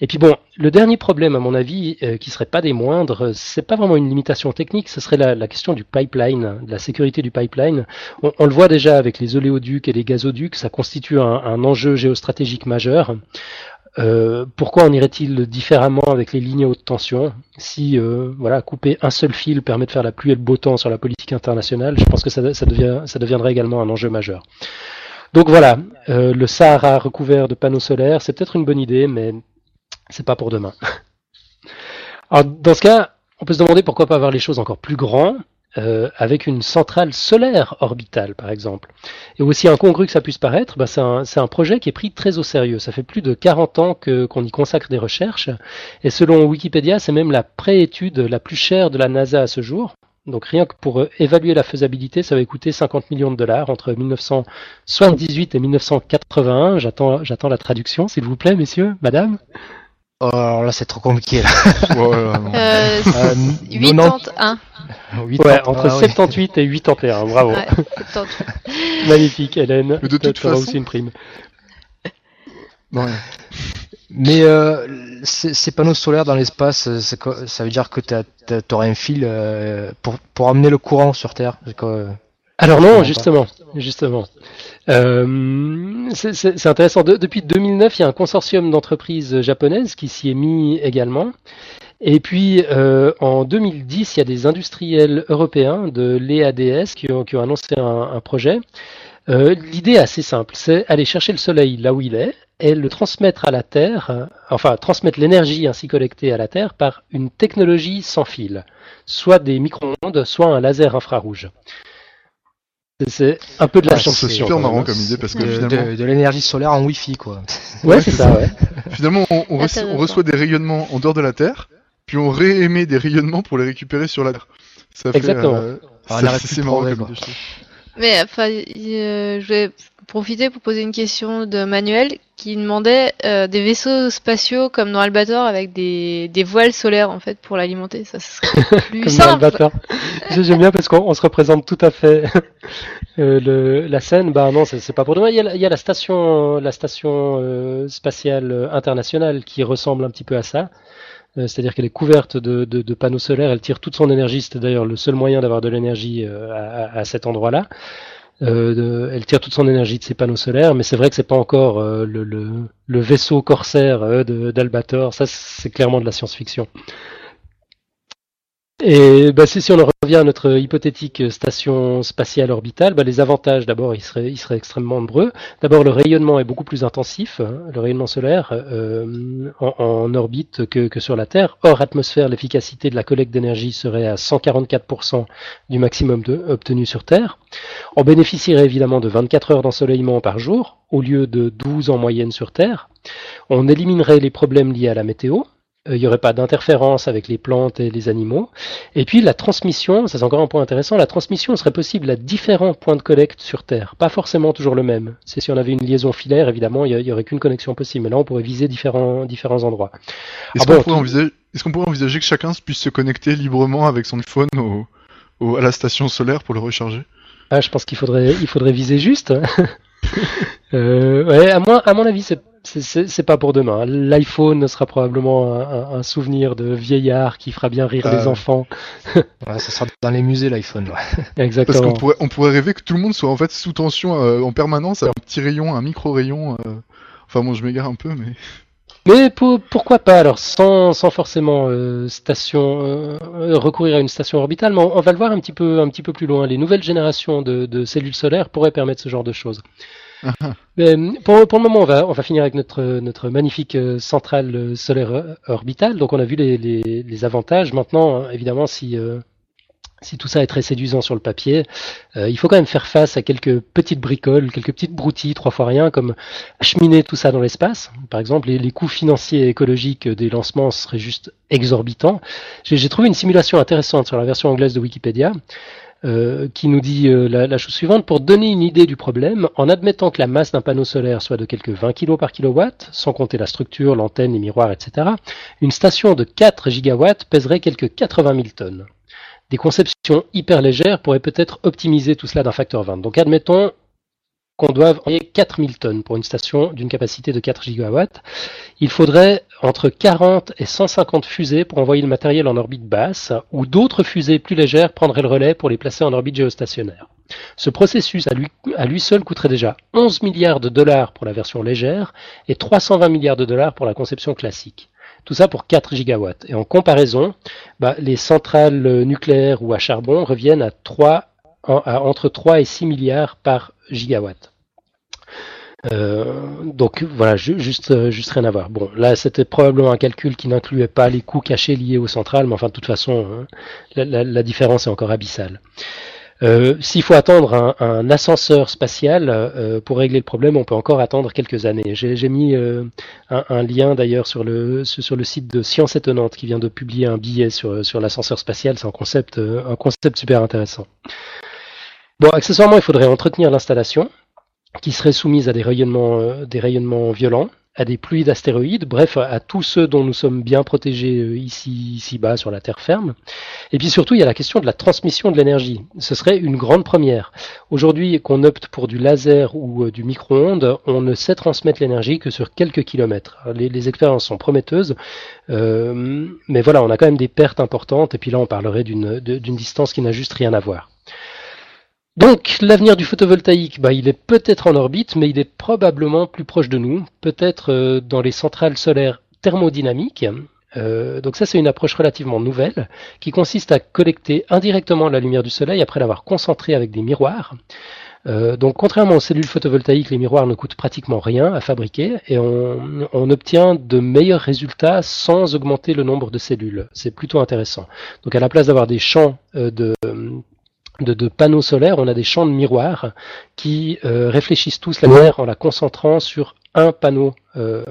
Et puis bon, le dernier problème, à mon avis, euh, qui serait pas des moindres, c'est pas vraiment une limitation technique, ce serait la, la question du pipeline, de la sécurité du pipeline. On, le voit déjà avec les oléoducs et les gazoducs, ça constitue un, enjeu géostratégique majeur. Euh, pourquoi en irait-il différemment avec les lignes à haute tension Si euh, voilà, couper un seul fil permet de faire la pluie et le beau temps sur la politique internationale, je pense que ça, ça deviendrait également un enjeu majeur. Donc voilà, euh, le Sahara recouvert de panneaux solaires, c'est peut-être une bonne idée, mais c'est pas pour demain. [LAUGHS] Alors, dans ce cas, on peut se demander pourquoi pas avoir les choses encore plus grands, euh, avec une centrale solaire orbitale, par exemple. Et aussi incongru que ça puisse paraître, bah, c'est un, un, projet qui est pris très au sérieux. Ça fait plus de 40 ans qu'on y consacre des recherches, et selon Wikipédia, c'est même la préétude la plus chère de la NASA à ce jour. Donc rien que pour euh, évaluer la faisabilité, ça va coûter 50 millions de dollars entre 1978 et 1981. J'attends, j'attends la traduction, s'il vous plaît, messieurs, madame. Oh, alors là, c'est trop compliqué. Là. [LAUGHS] euh, 81. Ouais, entre 78 ah et 81, bravo. Ouais, [LAUGHS] Magnifique, Hélène. Mais de toute façon... aussi une prime. Bon, mais euh, ces panneaux solaires dans l'espace, ça veut dire que tu aurais un fil euh, pour, pour amener le courant sur Terre Alors non, justement, justement. Euh, c'est intéressant. depuis 2009, il y a un consortium d'entreprises japonaises qui s'y est mis également. Et puis euh, en 2010, il y a des industriels européens de l'EADS qui ont, qui ont annoncé un, un projet. Euh, L'idée est assez simple, c'est aller chercher le Soleil là où il est et le transmettre à la Terre, enfin transmettre l'énergie ainsi collectée à la Terre par une technologie sans fil, soit des micro-ondes, soit un laser infrarouge. C'est un peu de la science-fiction. C'est super marrant comme idée parce que finalement... de, l'énergie solaire en Wi-Fi quoi. Ouais, c'est ça. Ouais. [LAUGHS] finalement, on, on, reçoit, des rayonnements en dehors de la Terre, puis on réémet des rayonnements pour les récupérer sur la Terre. Ça fait, Exactement. Euh, ah, c'est marrant comme idée. Mais enfin, je vais profiter pour poser une question de Manuel qui demandait euh, des vaisseaux spatiaux comme dans Albator avec des, des voiles solaires en fait pour l'alimenter. Ça serait [LAUGHS] plus comme simple. Albator. J'aime bien parce qu'on se représente tout à fait [LAUGHS] euh, le, la scène. Bah non, c'est pas pour demain. Il y a, il y a la station, la station euh, spatiale internationale qui ressemble un petit peu à ça. Euh, c'est-à-dire qu'elle est couverte de, de, de, panneaux solaires, elle tire toute son énergie, c'est d'ailleurs le seul moyen d'avoir de l'énergie euh, à, à, cet endroit-là. Euh, elle tire toute son énergie de ces panneaux solaires, mais c'est vrai que c'est pas encore euh, le, vaisseau corsaire d'Albator. Ça, c'est clairement de la science-fiction. Et bah, si, on en revient à notre hypothétique station spatiale orbitale, bah, les avantages, d'abord, ils seraient, extrêmement nombreux. D'abord, le rayonnement est beaucoup plus intensif, hein, le rayonnement solaire euh, en, orbite que, sur la Terre. Hors atmosphère, l'efficacité de la collecte d'énergie serait à 144% du maximum obtenu sur Terre. On bénéficierait évidemment de 24 heures d'ensoleillement par jour, au lieu de 12 en moyenne sur Terre. On éliminerait les problèmes liés à la météo, il n'y aurait pas d'interférence avec les plantes et les animaux. Et puis la transmission, ça c'est encore un point intéressant, la transmission serait possible à différents points de collecte sur Terre, pas forcément toujours le même. C'est si on avait une liaison filaire, évidemment, il n'y aurait qu'une connexion possible, mais là on pourrait viser différents, différents endroits. Est-ce ah qu'on pourrait, envisager, est pourrait envisager que chacun puisse se connecter librement avec son iPhone au, à la station solaire pour le recharger? Ah, je pense qu'il faudrait, il faudrait viser juste. [LAUGHS] euh, ouais, à, mon, à mon avis, c'est c'est pas pour demain. L'iPhone sera probablement un, un, souvenir de vieillard qui fera bien rire les enfants. [LAUGHS] ouais, ça sera dans les musées l'iPhone. Ouais. [LAUGHS] Exactement. Parce qu'on pourrait, on pourrait rêver que tout le monde soit en fait sous tension euh, en permanence, un petit rayon, un micro rayon. Euh... Enfin bon, je m'égare un peu, mais. [LAUGHS] Mais pour, pourquoi pas? Alors sans, sans forcément euh, station euh, recourir à une station orbitale, mais on, on, va le voir un petit peu un petit peu plus loin. Les nouvelles générations de, de cellules solaires pourraient permettre ce genre de choses. Mais pour, le moment, on va, finir avec notre, magnifique euh, centrale solaire orbitale. Donc, on a vu les, avantages. Maintenant, évidemment, si, euh, tout ça est très séduisant sur le papier, euh, il faut quand même faire face à quelques petites bricoles, quelques petites broutilles, trois fois rien, comme acheminer tout ça dans l'espace. Par exemple, les, les, coûts financiers et écologiques des lancements seraient juste exorbitants. J'ai trouvé une simulation intéressante sur la version anglaise de Wikipédia. Euh, qui nous dit euh, la, la, chose suivante. Pour donner une idée du problème, en admettant que la masse d'un panneau solaire soit de quelques 20 kg par kilowatt, sans compter la structure, l'antenne, les miroirs, etc., une station de 4 gigawatts pèserait quelques 80 000 tonnes. Des conceptions hyper légères pourraient peut-être optimiser tout cela d'un facteur 20. Donc admettons qu'on doive envoyer 4000 tonnes pour une station d'une capacité de 4 gigawatts. Il faudrait entre 40 et 150 fusées pour envoyer le matériel en orbite basse, ou d'autres fusées plus légères prendraient le relais pour les placer en orbite géostationnaire. Ce processus à lui, seul coûterait déjà 11 milliards de dollars pour la version légère et 320 milliards de dollars pour la conception classique. Tout ça pour 4 gigawatts. Et en comparaison, bah, les centrales nucléaires ou à charbon reviennent à 3 à entre 3 et 6 milliards par gigawatt. Euh, donc voilà, juste, euh, juste rien à voir. Bon, là c'était probablement un calcul qui n'incluait pas les coûts cachés liés aux centrales, mais enfin de toute façon, hein, la, différence est encore abyssale. Euh, S'il faut attendre un, ascenseur spatial euh, pour régler le problème, on peut encore attendre quelques années. J'ai mis un, un, lien d'ailleurs sur le, sur le site de Science Étonnante qui vient de publier un billet sur, sur l'ascenseur spatial. C'est un concept, un concept super intéressant. Bon, accessoirement, il faudrait entretenir l'installation, qui serait soumise à des rayonnements, euh, des rayonnements violents, à des pluies d'astéroïdes, bref, à tous ceux dont nous sommes bien protégés euh, ici, ici bas sur la terre ferme. Et puis surtout, il y a la question de la transmission de l'énergie. Ce serait une grande première. Aujourd'hui, qu'on opte pour du laser ou euh, du micro-ondes, on ne sait transmettre l'énergie que sur quelques kilomètres. Les, expériences sont prometteuses, mais voilà, on a quand même des pertes importantes. Et puis là, on parlerait d'une distance qui n'a juste rien à voir. Donc l'avenir du photovoltaïque, bah, il est peut-être en orbite, mais il est probablement plus proche de nous, peut-être euh, dans les centrales solaires thermodynamiques. Euh, donc ça c'est une approche relativement nouvelle qui consiste à collecter indirectement la lumière du soleil après l'avoir concentrée avec des miroirs. Euh, donc contrairement aux cellules photovoltaïques, les miroirs ne coûtent pratiquement rien à fabriquer et on, obtient de meilleurs résultats sans augmenter le nombre de cellules. C'est plutôt intéressant. Donc à la place d'avoir des champs de de, de, panneaux solaires, on a des champs de miroirs qui euh, réfléchissent tous la lumière en la concentrant sur un panneau, euh,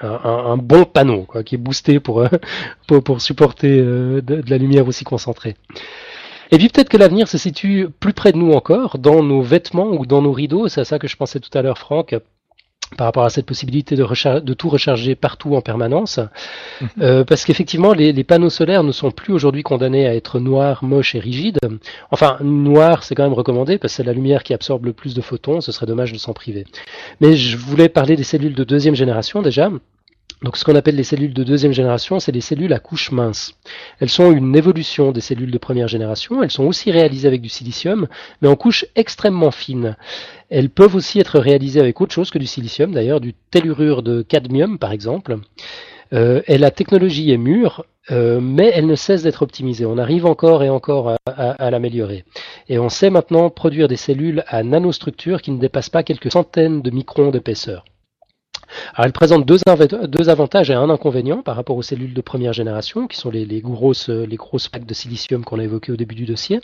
un, un, bon panneau, quoi, qui est boosté pour, euh, [LAUGHS] pour, pour, supporter euh, de, de, la lumière aussi concentrée. Et puis peut-être que l'avenir se situe plus près de nous encore, dans nos vêtements ou dans nos rideaux, c'est à ça que je pensais tout à l'heure, Franck, par rapport à cette possibilité de, de tout recharger partout en permanence. Mmh. Euh, parce qu'effectivement, les, les, panneaux solaires ne sont plus aujourd'hui condamnés à être noirs, moches et rigides. Enfin, noir, c'est quand même recommandé parce que c'est la lumière qui absorbe le plus de photons. Ce serait dommage de s'en priver. Mais je voulais parler des cellules de deuxième génération déjà. Donc ce qu'on appelle les cellules de deuxième génération, c'est les cellules à couche mince. Elles sont une évolution des cellules de première génération, elles sont aussi réalisées avec du silicium, mais en couche extrêmement fine. Elles peuvent aussi être réalisées avec autre chose que du silicium, d'ailleurs du tellurure de cadmium par exemple. Euh, et la technologie est mûre, euh, mais elle ne cesse d'être optimisée. On arrive encore et encore à, à, à l'améliorer. Et on sait maintenant produire des cellules à nanostructure qui ne dépassent pas quelques centaines de microns d'épaisseur. Alors, elle présente deux, avantages et un inconvénient par rapport aux cellules de première génération, qui sont les, grosses, plaques de silicium qu'on a évoquées au début du dossier.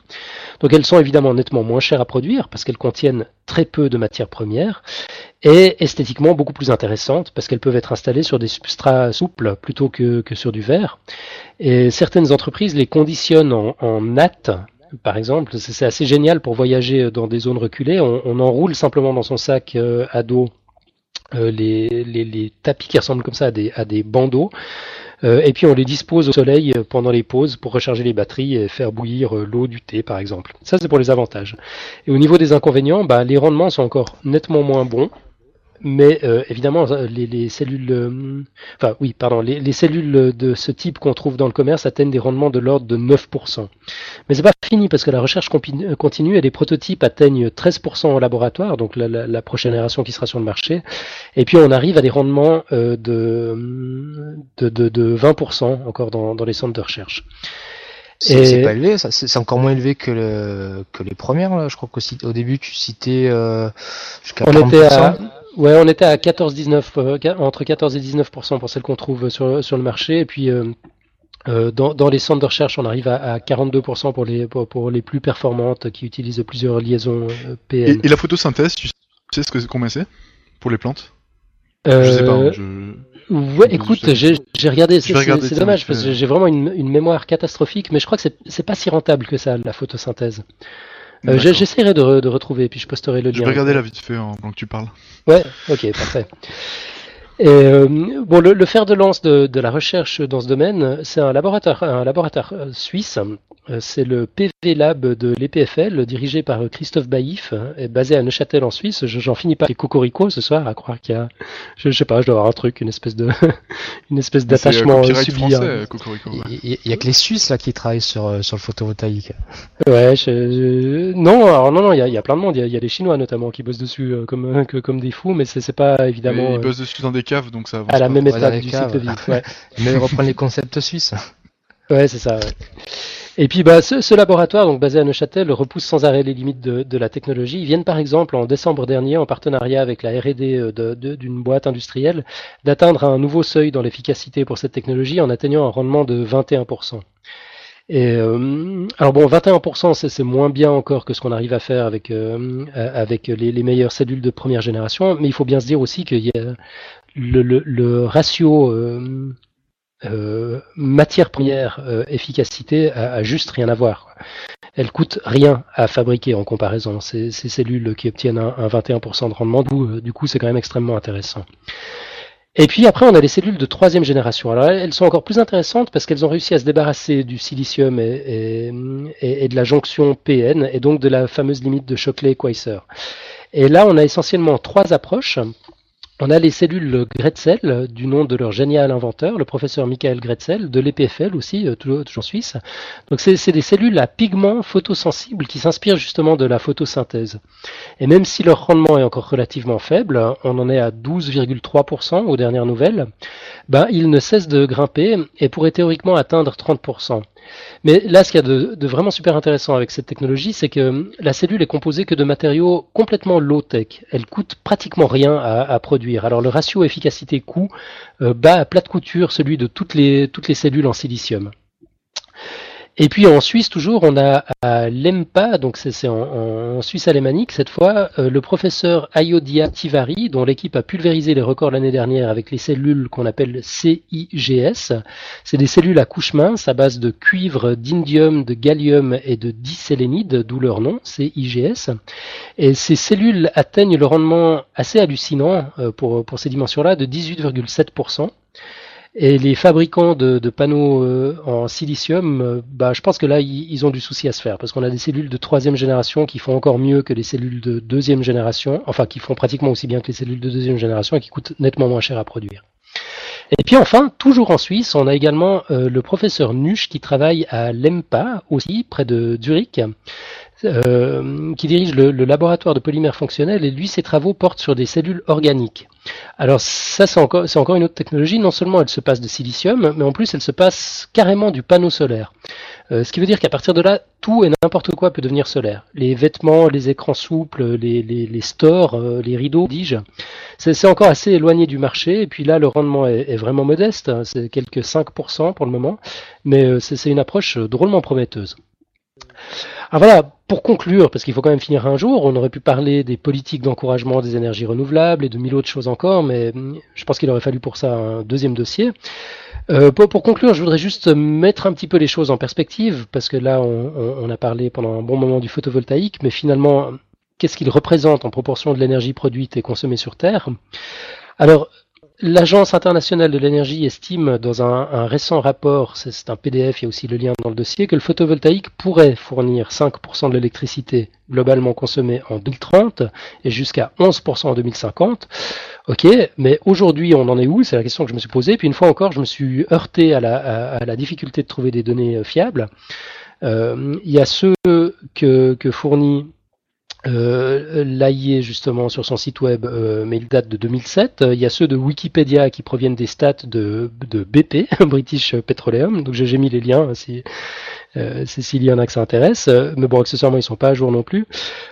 Donc, elles sont évidemment nettement moins chères à produire parce qu'elles contiennent très peu de matières premières et esthétiquement beaucoup plus intéressantes parce qu'elles peuvent être installées sur des substrats souples plutôt que, sur du verre. Certaines entreprises les conditionnent en, en natte par exemple, c'est assez génial pour voyager dans des zones reculées. On, on enroule simplement dans son sac euh, à dos euh, les, les, tapis qui ressemblent comme ça à des, à des bandeaux. Euh, et puis on les dispose au soleil pendant les pauses pour recharger les batteries et faire bouillir l'eau du thé par exemple. Ça c'est pour les avantages. Et au niveau des inconvénients, bah, les rendements sont encore nettement moins bons mais euh, évidemment, euh, les, cellules, euh, enfin oui, pardon, les, cellules de ce type qu'on trouve dans le commerce atteignent des rendements de l'ordre de 9%. Mais c'est pas fini parce que la recherche continue et les prototypes atteignent 13% au laboratoire, donc la, prochaine génération qui sera sur le marché. Et puis on arrive à des rendements de, de, de, 20% encore dans, les centres de recherche. C'est pas élevé, c'est encore moins élevé que, le, que les premières. Là. Je crois qu'au début tu citais jusqu'à 30%. On était à, Ouais, on était à 14-19, euh, entre 14 et 19% pour celles qu'on trouve sur, sur le marché. Et puis, euh, euh, dans, dans, les centres de recherche, on arrive à, à 42% pour les, pour, les plus performantes qui utilisent plusieurs liaisons PN. Et, la photosynthèse, tu sais ce que, combien c'est pour les plantes? Je sais pas. Je... Ouais, écoute, j'ai regardé, c'est dommage parce que j'ai vraiment une, une, mémoire catastrophique, mais je crois que c'est pas si rentable que ça, la photosynthèse. Euh, j'essaierai de, de, retrouver, puis je posterai le lien. Je vais regarder la vite fait en, pendant que tu parles. Ouais, ok, parfait. Et, euh, bon, le, le, fer de lance de, de, la recherche dans ce domaine, c'est un laboratoire, un laboratoire euh, suisse euh, c'est le PV Lab de l'EPFL, dirigé par Christophe Baïf, et basé à Neuchâtel en Suisse. J'en finis pas les cocorico ce soir, à croire qu'il y a, je, sais pas, je dois avoir un truc, une espèce de, [LAUGHS] une espèce d'attachement subi. Hein. Il y, a que les Suisses là qui travaillent sur euh, sur le photovoltaïque. Ouais, non, alors non, non, il y a, plein de monde. Il y a, des Chinois notamment qui bossent dessus euh, comme comme des fous, mais c'est pas évidemment. ils bossent dessus dans des caves, donc ça. À la même étape du cycle de vie. [LAUGHS] Mais ils reprennent les concepts suisses. Ouais, c'est ça. Ouais. Et puis bah, ce, ce, laboratoire, donc basé à Neuchâtel, repousse sans arrêt les limites de, de, la technologie. Ils viennent par exemple en décembre dernier, en partenariat avec la R&D euh, d'une boîte industrielle, d'atteindre un nouveau seuil dans l'efficacité pour cette technologie en atteignant un rendement de 21%. Et euh, alors bon, 21%, c'est moins bien encore que ce qu'on arrive à faire avec euh, avec les, les, meilleures cellules de première génération, mais il faut bien se dire aussi qu'il y a le, ratio euh, euh, matière première euh, efficacité a, juste rien à voir. Elle coûte rien à fabriquer en comparaison. Ces, cellules qui obtiennent un, 21% de rendement, euh, du coup c'est quand même extrêmement intéressant. Et puis après, on a les cellules de troisième génération. Alors elles sont encore plus intéressantes parce qu'elles ont réussi à se débarrasser du silicium et, de la jonction PN et donc de la fameuse limite de Shockley-Queisser. Et là, on a essentiellement trois approches. On a les cellules Gretzel, du nom de leur génial inventeur, le professeur Michael Gretzel, de l'EPFL aussi, euh, toujours suisse. Donc c'est des cellules à pigments photosensibles qui s'inspirent justement de la photosynthèse. Et même si leur rendement est encore relativement faible, on en est à 12,3% aux dernières nouvelles, ben, il ne cesse de grimper et pourrait théoriquement atteindre 30%. Mais là, ce qu'il y a de, vraiment super intéressant avec cette technologie, c'est que la cellule est composée que de matériaux complètement low-tech. Elle coûte pratiquement rien à, produire. Alors le ratio efficacité-coût euh, bat à plat de couture celui de toutes les, toutes les cellules en silicium. Et puis en Suisse toujours, on a à l'EMPA, donc c'est en, Suisse alémanique cette fois, euh, le professeur Ayodia Tivari, dont l'équipe a pulvérisé les records l'année dernière avec les cellules qu'on appelle CIGS. C'est des cellules à couche mince à base de cuivre, d'indium, de gallium et de disélénide, d'où leur nom, CIGS. Et ces cellules atteignent le rendement assez hallucinant euh, pour, pour ces dimensions-là de 18,7%. Et les fabricants de, panneaux euh, en silicium, euh, bah, je pense que là, ils, ont du souci à se faire, parce qu'on a des cellules de troisième génération qui font encore mieux que les cellules de deuxième génération, enfin qui font pratiquement aussi bien que les cellules de deuxième génération et qui coûtent nettement moins cher à produire. Et puis enfin, toujours en Suisse, on a également euh, le professeur Nusch qui travaille à l'EMPA, aussi près de Zurich, euh, qui dirige le, laboratoire de polymères fonctionnels et lui ses travaux portent sur des cellules organiques. Alors ça c'est encore, c'est encore une autre technologie, non seulement elle se passe de silicium, mais en plus elle se passe carrément du panneau solaire. Euh, ce qui veut dire qu'à partir de là, tout et n'importe quoi peut devenir solaire. Les vêtements, les écrans souples, les, les, les stores, euh, les rideaux, dis-je. C'est encore assez éloigné du marché, et puis là le rendement est, est vraiment modeste, c'est quelques 5% pour le moment, mais c'est une approche drôlement prometteuse. Alors voilà, pour conclure, parce qu'il faut quand même finir un jour, on aurait pu parler des politiques d'encouragement des énergies renouvelables et de mille autres choses encore, mais je pense qu'il aurait fallu pour ça un deuxième dossier. Euh, pour, conclure, je voudrais juste mettre un petit peu les choses en perspective, parce que là, on, a parlé pendant un bon moment du photovoltaïque, mais finalement, qu'est-ce qu'il représente en proportion de l'énergie produite et consommée sur Terre? Alors, L'Agence internationale de l'énergie estime dans un, un récent rapport, c'est un PDF, il y a aussi le lien dans le dossier, que le photovoltaïque pourrait fournir 5% de l'électricité globalement consommée en 2030 et jusqu'à 11% en 2050. Ok, mais aujourd'hui on en est où? C'est la question que je me suis posée. Puis une fois encore, je me suis heurté à la, à la difficulté de trouver des données euh, fiables. Euh, il y a ceux que, que fournit euh, l'AIE justement sur son site web, euh, mais il date de 2007. Il y a ceux de Wikipédia qui proviennent des stats de, de BP, [LAUGHS] British Petroleum. Donc j'ai mis les liens si euh, s'il y en a que ça intéresse. Euh, Mais bon, accessoirement ils sont pas à jour non plus.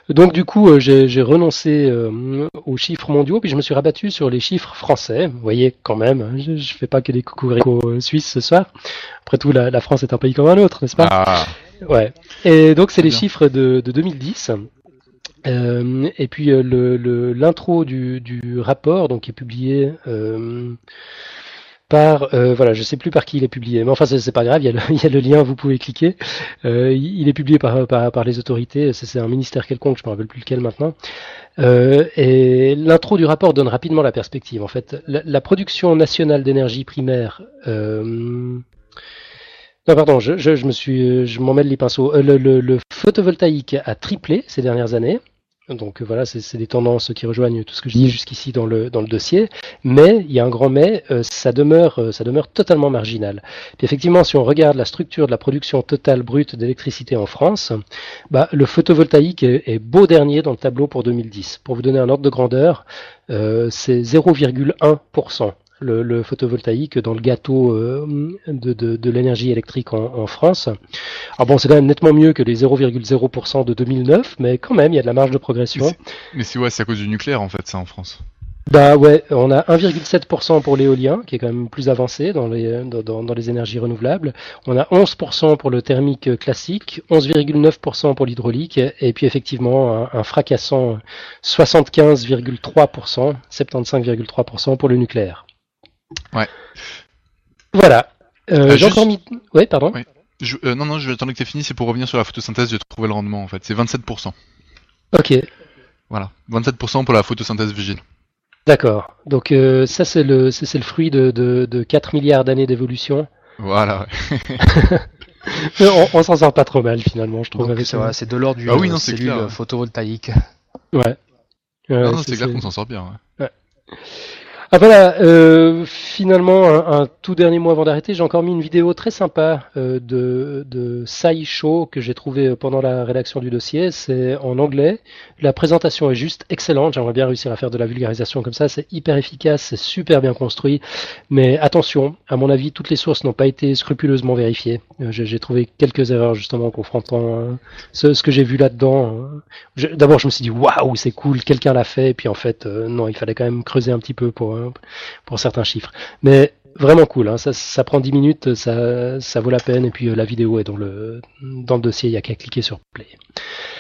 Donc du coup euh, j'ai renoncé euh, aux chiffres mondiaux, puis je me suis rabattu sur les chiffres français. Vous voyez quand même, hein, je, je fais pas que des coucou suisses ce soir. Après tout, la, la France est un pays comme un autre, n'est-ce pas? Ah, Ouais. Et donc c'est les chiffres de, de 2010. Euh, et puis euh, le- le- l'intro du, du rapport, donc est publié euh, par, euh, voilà, je sais plus par qui il est publié, mais enfin c'est pas grave, [LAUGHS] il y, a le, lien, vous pouvez cliquer. Euh, il est publié par, par, les autorités, c'est un ministère quelconque, je me rappelle plus lequel maintenant. Et l'intro du rapport donne rapidement la perspective. En fait, la, production nationale d'énergie primaire. Non, pardon, je, me suis, je m'en les pinceaux. Euh, le photovoltaïque a triplé ces dernières années. Donc euh, voilà, c'est c'est des tendances qui rejoignent tout ce que je dis jusqu'ici dans le, dans le dossier. Mais, il y a un grand mais, euh, ça, demeure, euh, ça demeure totalement marginal. Puis effectivement, si on regarde la structure de la production totale brute d'électricité en France, bah, le photovoltaïque est, est beau dernier dans le tableau pour 2010. Pour vous donner un ordre de grandeur, euh, c'est 0,1%. Le, le photovoltaïque dans le gâteau euh, de, de, de l'énergie électrique en, en France. Alors bon, c'est quand même nettement mieux que les 0,0% de 2009, mais quand même, il y a de la marge de progression. mais c'est ouais, c'est à cause du nucléaire en fait, ça en France. Bah ouais, on a 1,7% pour l'éolien, qui est quand même plus avancé dans les, dans- dans les énergies renouvelables. On a 11% pour le thermique classique, 11,9% pour l'hydraulique, et puis effectivement un, un fracassant 75,3%, 75,3% pour le nucléaire. Ouais. Voilà. Euh, Euh, J'ai juste- encore mis... Ouais, pardon. Ouais. Je- euh, non, non, je vais attendre que tu fini, c'est pour revenir sur la photosynthèse, j'ai trouvé le rendement en fait. C'est 27%. Ok, Voilà. 27% pour la photosynthèse vigile. d'accord. Donc euh, ça c'est le, c'est le fruit de, de, de 4 milliards d'années d'évolution. Voilà, [LAUGHS] on on s'en sort pas trop mal finalement, je trouve. C'est de l'ordre du Ah oui, non, c'est cellule clair, ouais. photovoltaïque. Ouais. Ouais, non, non, c'est- clair qu'on s'en sort bien. Ouais. Ah voilà, euh, finalement, un, tout dernier mot avant d'arrêter, j'ai encore mis une vidéo très sympa euh, de, de Sai Show que j'ai trouvé pendant la rédaction du dossier. C'est en anglais. La présentation est juste excellente. J'aimerais bien réussir à faire de la vulgarisation comme ça. C'est hyper efficace, c'est super bien construit. Mais attention, à mon avis, toutes les sources n'ont pas été scrupuleusement vérifiées. Euh, j'ai trouvé quelques erreurs justement en confrontant euh, ce, ce que j'ai vu là-dedans. euh. D'abord, je me suis dit waouh, c'est cool, quelqu'un l'a fait. Et puis en fait, euh, non, il fallait quand même creuser un petit peu pour pour certains chiffres. Mais vraiment cool, hein, ça, ça prend 10 minutes, ça, ça vaut la peine. Et puis euh, la vidéo est dans le dans le dossier, il y a qu'à cliquer sur play.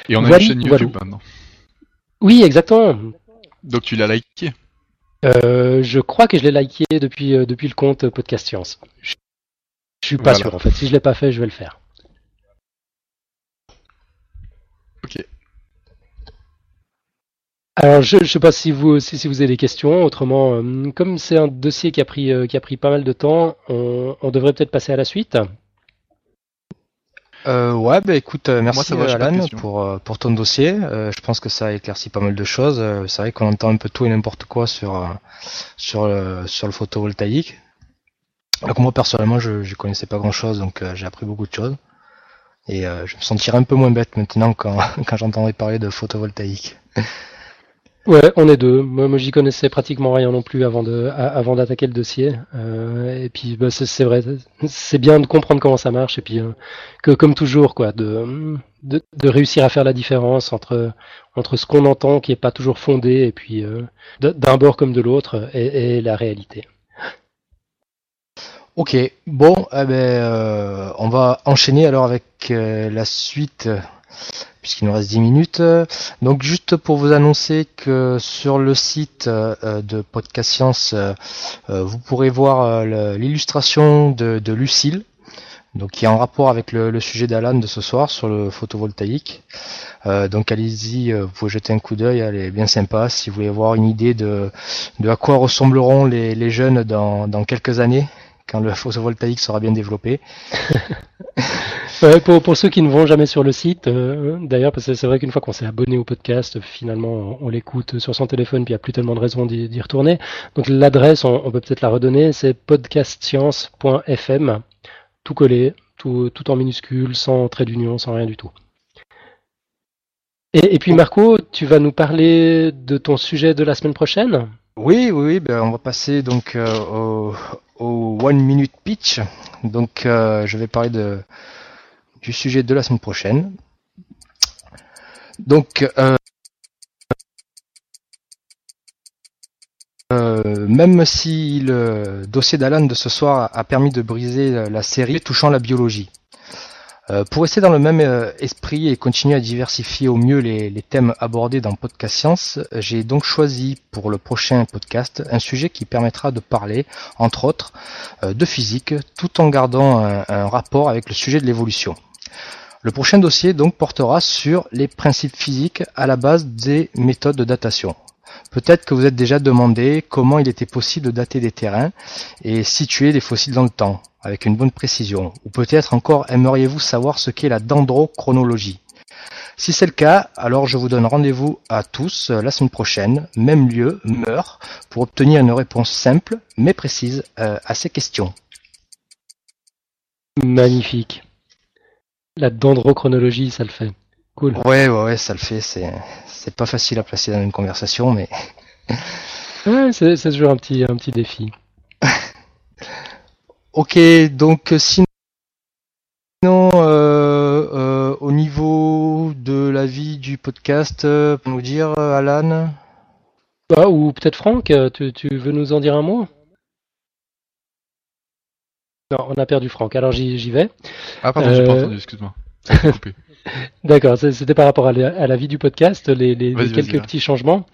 Et on a Voilà, une chaîne voilà. YouTube maintenant. Oui, exactement. Donc tu l'as liké. Euh, je crois que je l'ai liké depuis euh, depuis le compte Podcast Science. Je, je suis pas Voilà. sûr en fait. Si je l'ai pas fait, je vais le faire. Ok. Alors, je ne sais pas si vous, si, si vous avez des questions. Autrement, euh, comme c'est un dossier qui a pris, euh, qui a pris pas mal de temps, on, on devrait peut-être passer à la suite. Euh, ouais, bah écoute, euh, merci de Alan pour, euh, pour ton dossier. Euh, je pense que ça éclaircit pas mal de choses. Euh, c'est vrai qu'on entend un peu tout et n'importe quoi sur, euh, sur, le, sur le photovoltaïque. Donc moi personnellement, je ne connaissais pas grand-chose, donc euh, j'ai appris beaucoup de choses. Et euh, je me sentirai un peu moins bête maintenant quand, [LAUGHS] quand j'entendrai parler de photovoltaïque. Ouais, on est deux. Moi, j'y connaissais pratiquement rien non plus avant d'attaquer le dossier. Euh, et puis, bah, c'est vrai, c'est bien de comprendre comment ça marche et puis euh, que, comme toujours, quoi, de, de, réussir à faire la différence entre ce qu'on entend qui est pas toujours fondé et puis euh, d'un bord comme de l'autre et, la réalité. Ok, bon, eh ben, on va enchaîner alors avec la suite, puisqu'il nous reste 10 minutes. Donc juste pour vous annoncer que sur le site euh, de Podcast Science, euh, euh, vous pourrez voir l'illustration de, Lucille. donc qui est en rapport avec le, sujet d'Alan de ce soir sur le photovoltaïque. Donc allez-y, vous pouvez jeter un coup d'œil, elle est bien sympa. Si vous voulez avoir une idée de, à quoi ressembleront les, jeunes dans quelques années, quand le photovoltaïque sera bien développé. [LAUGHS] pour, ceux qui ne vont jamais sur le site, euh, d'ailleurs, parce que c'est vrai qu'une fois qu'on s'est abonné au podcast, finalement, on, l'écoute sur son téléphone, puis il n'y a plus tellement de raisons d'y retourner. Donc l'adresse, on, peut peut-être la redonner, c'est podcastscience.fm, tout collé, tout, en minuscule, sans trait d'union, sans rien du tout. Et, puis Marco, tu vas nous parler de ton sujet de la semaine prochaine? Oui, oui, oui ben on va passer donc euh, au, au One Minute Pitch. Donc euh, je vais parler de, du sujet de la semaine prochaine. Donc euh, euh, même si le dossier d'Alan de ce soir a permis de briser la série touchant la biologie. Euh, pour rester dans le même esprit et continuer à diversifier au mieux les, thèmes abordés dans Podcast Science, j'ai donc choisi pour le prochain podcast un sujet qui permettra de parler, entre autres, de physique, tout en gardant un, rapport avec le sujet de l'évolution. Le prochain dossier donc portera sur les principes physiques à la base des méthodes de datation. Peut-être que vous êtes déjà demandé comment il était possible de dater des terrains et situer des fossiles dans le temps avec une bonne précision Ou peut-être encore aimeriez-vous savoir ce qu'est la dendrochronologie? Si c'est le cas, alors je vous donne rendez-vous à tous euh, la semaine prochaine, même lieu, meurt, pour obtenir une réponse simple mais précise euh, à ces questions. Magnifique. La dendrochronologie, ça le fait. Cool. Ouais, ouais, ouais, ça le fait. C'est, pas facile à placer dans une conversation, mais. [LAUGHS] ouais, c'est, toujours un petit, un petit défi. [LAUGHS] Ok, donc sinon, euh, euh, au niveau de la vie du podcast, euh, pour nous dire, Alan? Ah, Ou peut-être Franck, tu, veux nous en dire un mot? Non, on a perdu Franck, alors j'y vais. Ah pardon, j'ai pas entendu, excuse-moi. [LAUGHS] D'accord, c'était par rapport à la, vie du podcast, les, quelques petits changements.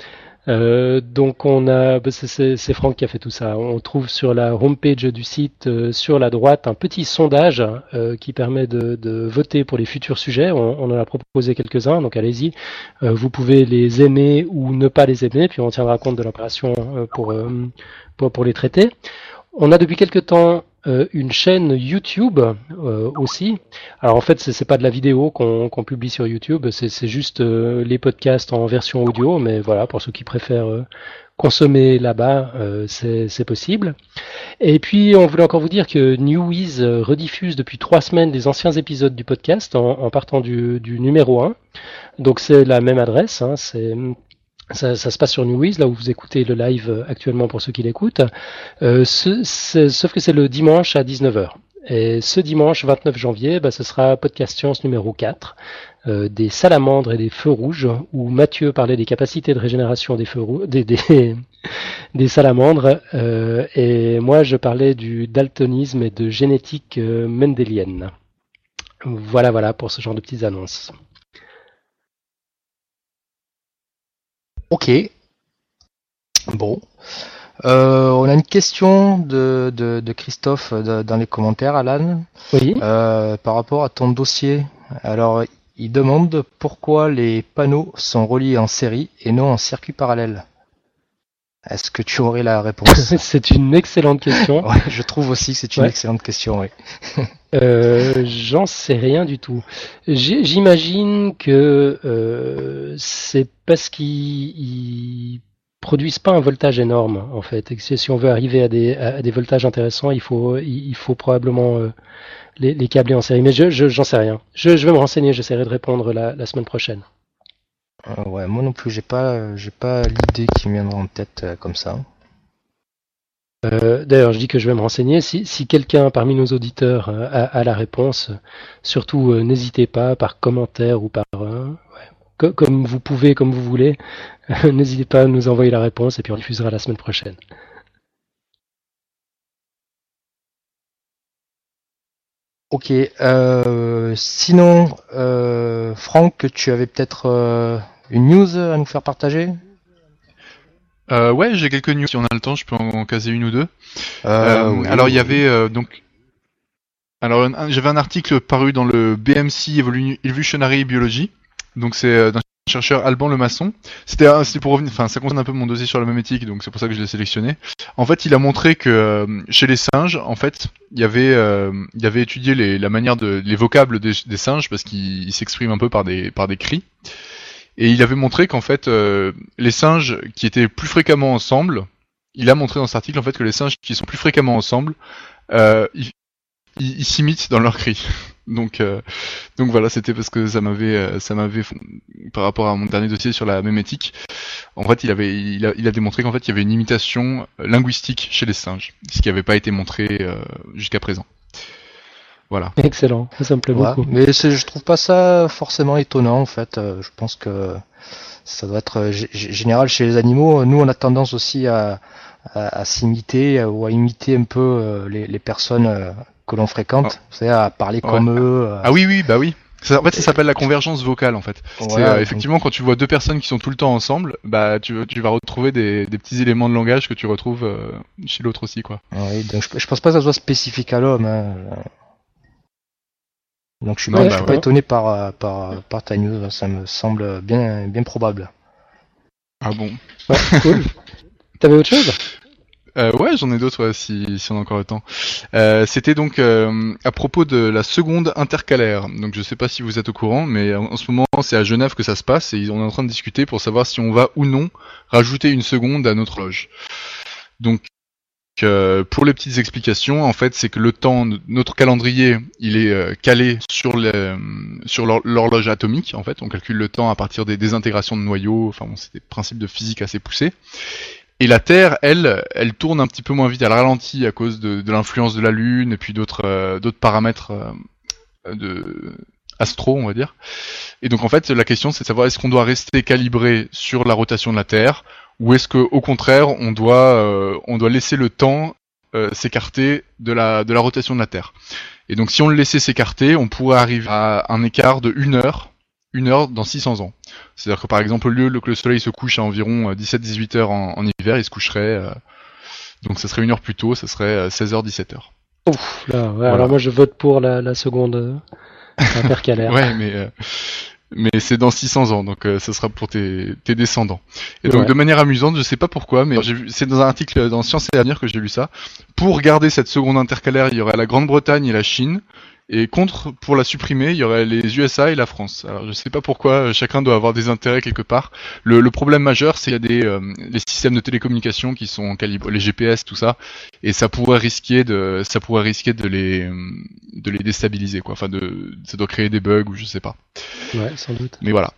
Euh, donc on a, bah, c'est Franck qui a fait tout ça. On trouve sur la homepage du site, euh, sur la droite, un petit sondage euh, qui permet de, de, voter pour les futurs sujets. On, on en a proposé quelques-uns, donc allez-y. vous pouvez les aimer ou ne pas les aimer, puis on tiendra compte de l'opération pour, pour, pour les traiter. On a depuis quelques temps euh, une chaîne YouTube euh, aussi. Alors en fait, c'est pas de la vidéo qu'on publie sur YouTube, c'est juste euh, les podcasts en version audio, mais voilà, pour ceux qui préfèrent consommer là-bas, c'est possible. Et puis, on voulait encore vous dire que Newiz rediffuse depuis trois semaines les anciens épisodes du podcast en, partant du, du, numéro 1. Donc c'est la même adresse, hein, c'est ça, ça, se passe sur Newiz, là où vous écoutez le live euh, actuellement pour ceux qui l'écoutent. Euh, sauf que c'est le dimanche à 19h. Et ce dimanche 29 janvier, bah, ce sera Podcast Science numéro 4, euh, des salamandres et des feux rouges, où Mathieu parlait des capacités de régénération des feux rouges, des, des, [LAUGHS] des salamandres, euh, et moi je parlais du daltonisme et de génétique euh, mendélienne. Voilà, voilà pour ce genre de petites annonces. Ok. Bon. Euh, on a une question de, de, Christophe dans les commentaires, Alan. Oui. Euh, par rapport à ton dossier. Alors, il demande pourquoi les panneaux sont reliés en série et non en circuit parallèle. Est-ce que tu aurais la réponse [LAUGHS] C'est une excellente question. [LAUGHS] je trouve aussi que c'est une excellente question. [LAUGHS] Euh, j'en sais rien du tout. J'imagine que euh, c'est parce qu'ils produisent pas un voltage énorme en fait. Et si on veut arriver à des, voltages intéressants, il faut, il faut probablement euh, les, les, câbler en série. Mais je j'en sais rien. Je, vais me renseigner. J'essaierai de répondre la semaine prochaine. Euh, ouais, moi non plus, j'ai pas, j'ai pas l'idée qui me viendra en tête euh, comme ça. D'ailleurs, je dis que je vais me renseigner. Si, si quelqu'un parmi nos auditeurs a, la réponse, surtout n'hésitez pas par commentaire ou par comme vous pouvez, comme vous voulez, n'hésitez pas à nous envoyer la réponse et puis on diffusera la semaine prochaine. Ok. Euh, sinon, euh, Franck, tu avais peut-être euh, une news à nous faire partager? Euh, Ouais, j'ai quelques news. Si on a le temps, je peux en, caser une ou deux. alors, il y avait donc Alors un- j'avais un article paru dans le BMC Evolu- Evolutionary Biology, donc c'est euh, d'un chercheur Alban Lemasson. C'était pour revenir, enfin ça concerne un peu mon dossier sur la mémétique, donc c'est pour ça que je l'ai sélectionné. En fait, il a montré que euh, chez les singes, en fait, il y avait, euh, il avait étudié les, la manière de les vocables des, singes parce qu'ils ils s'expriment un peu par des par des cris. Et il avait montré qu'en fait, euh, les singes qui étaient plus fréquemment ensemble, il a montré dans cet article en fait que les singes qui sont plus fréquemment ensemble, ils s'imitent dans leurs cris. Donc, euh, donc voilà, c'était parce que ça m'avait, euh, ça m'avait, par rapport à mon dernier dossier sur la mémétique, en fait, il avait, il a, il a démontré qu'en fait, il y avait une imitation linguistique chez les singes, ce qui n'avait pas été montré euh, jusqu'à présent. Voilà. Excellent, ça me plaît Ouais, beaucoup. mais c'est- je trouve pas ça forcément étonnant en fait. Euh, Je pense que ça doit être général chez les animaux. Nous, on a tendance aussi à, à, à s'imiter ou à imiter un peu les, les personnes que l'on fréquente, vous savez, à parler Ouais. comme eux. euh, Ah oui, oui, bah oui. Ça- en fait, ça s'appelle la convergence vocale, en fait. C'est, voilà, euh, donc- effectivement, quand tu vois deux personnes qui sont tout le temps ensemble, bah tu, tu vas retrouver des, des petits éléments de langage que tu retrouves euh, chez l'autre aussi, quoi. Oui, donc je, je pense pas que ça soit spécifique à l'homme. hein. Donc je suis, Non, pas, bah je suis ouais. pas étonné par, euh, par, par ta news, ça me semble bien, bien probable. Ah bon Ouais, cool. [LAUGHS] T'avais autre chose? Euh, Ouais, j'en ai d'autres, si, on a encore le temps. Euh, c'était donc euh, à propos de la seconde intercalaire. Donc je sais pas si vous êtes au courant, mais en, ce moment c'est à Genève que ça se passe et on est en train de discuter pour savoir si on va ou non rajouter une seconde à notre loge. Donc euh, pour les petites explications, en fait, c'est que le temps, notre calendrier, il est euh, calé sur le, sur l'horloge atomique. En fait, on calcule le temps à partir des désintégrations de noyaux. Enfin, bon, c'est des principes de physique assez poussés. Et la Terre, elle, elle tourne un petit peu moins vite. Elle ralentit à cause de, de l'influence de la Lune et puis d'autres euh, d'autres paramètres euh, de astro, on va dire. Et donc en fait, la question c'est de savoir est-ce qu'on doit rester calibré sur la rotation de la Terre ou est-ce que au contraire on doit euh, on doit laisser le temps euh, s'écarter de la de la rotation de la Terre. Et donc si on le laissait s'écarter, on pourrait arriver à un écart de une heure, une heure dans 600 ans. C'est-à-dire que par exemple au lieu que le Soleil se couche à environ 17-18 heures en, en hiver, il se coucherait euh, donc ça serait une heure plus tôt, ça serait 16h-17h. Ouf, là, ouais, Voilà. alors moi je vote pour la, la seconde euh, intercalaire. [LAUGHS] Ouais, mais euh, mais c'est dans 600 ans, donc euh, ce sera pour tes, tes descendants. Et donc de manière amusante, je sais pas pourquoi, mais c'est dans un article dans Science et Avenir que j'ai lu ça. Pour garder cette seconde intercalaire, il y aurait la Grande-Bretagne et la Chine. Et contre, pour la supprimer, il y aurait les USA et la France. Alors je sais pas pourquoi, euh, chacun doit avoir des intérêts quelque part. Le, le problème majeur, c'est qu'il y a des euh, les systèmes de télécommunication qui sont calibrés, les GPS, tout ça, et ça pourrait risquer de, ça pourrait risquer de les, de les déstabiliser, quoi. Enfin, de, ça doit créer des bugs ou je sais pas. Ouais, sans doute. Mais voilà.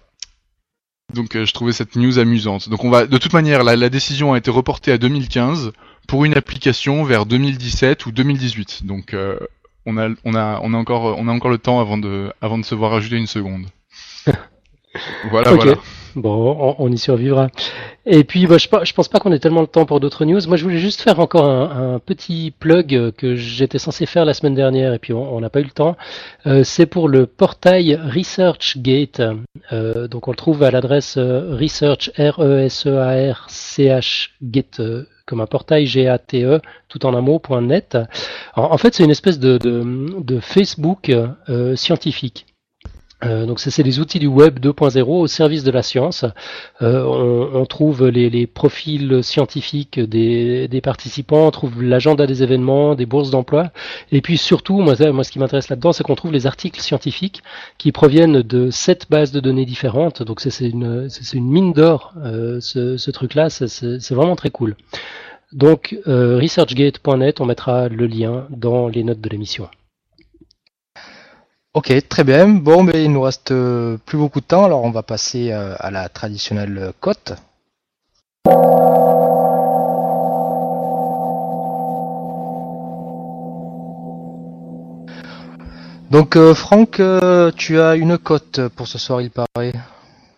Donc euh, je trouvais cette news amusante. Donc on va, de toute manière, la, la décision a été reportée à 2015 pour une application vers 2017 ou 2018. Donc euh, on a, on a, on a encore, on a encore le temps avant de, avant de se voir ajouter une seconde. [LAUGHS] voilà, voilà. Bon, on, on y survivra. Et puis, bah, je, je pense pas qu'on ait tellement le temps pour d'autres news. Moi, je voulais juste faire encore un, un petit plug euh, que j'étais censé faire la semaine dernière et puis on n'a pas eu le temps. Euh, c'est pour le portail ResearchGate. Euh, donc, on le trouve à l'adresse research r e s e a r c h gate comme un portail G-A-T-E, tout en un mot, point .net. En, en fait, c'est une espèce de Facebook euh, scientifique. Euh, donc c'est les outils du web 2.0 au service de la science. Euh, on, trouve les, profils scientifiques des, participants, on trouve l'agenda des événements, des bourses d'emploi, et puis surtout, moi, moi ce qui m'intéresse là-dedans, c'est qu'on trouve les articles scientifiques qui proviennent de sept bases de données différentes. Donc c'est une, mine d'or, euh, ce, ce truc-là, c'est vraiment très cool. Donc euh, researchgate.net, on mettra le lien dans les notes de l'émission. Ok, très bien. Bon, mais il nous reste euh, plus beaucoup de temps, alors on va passer euh, à la traditionnelle cote. Donc, euh, Franck, tu as une cote pour ce soir, il paraît.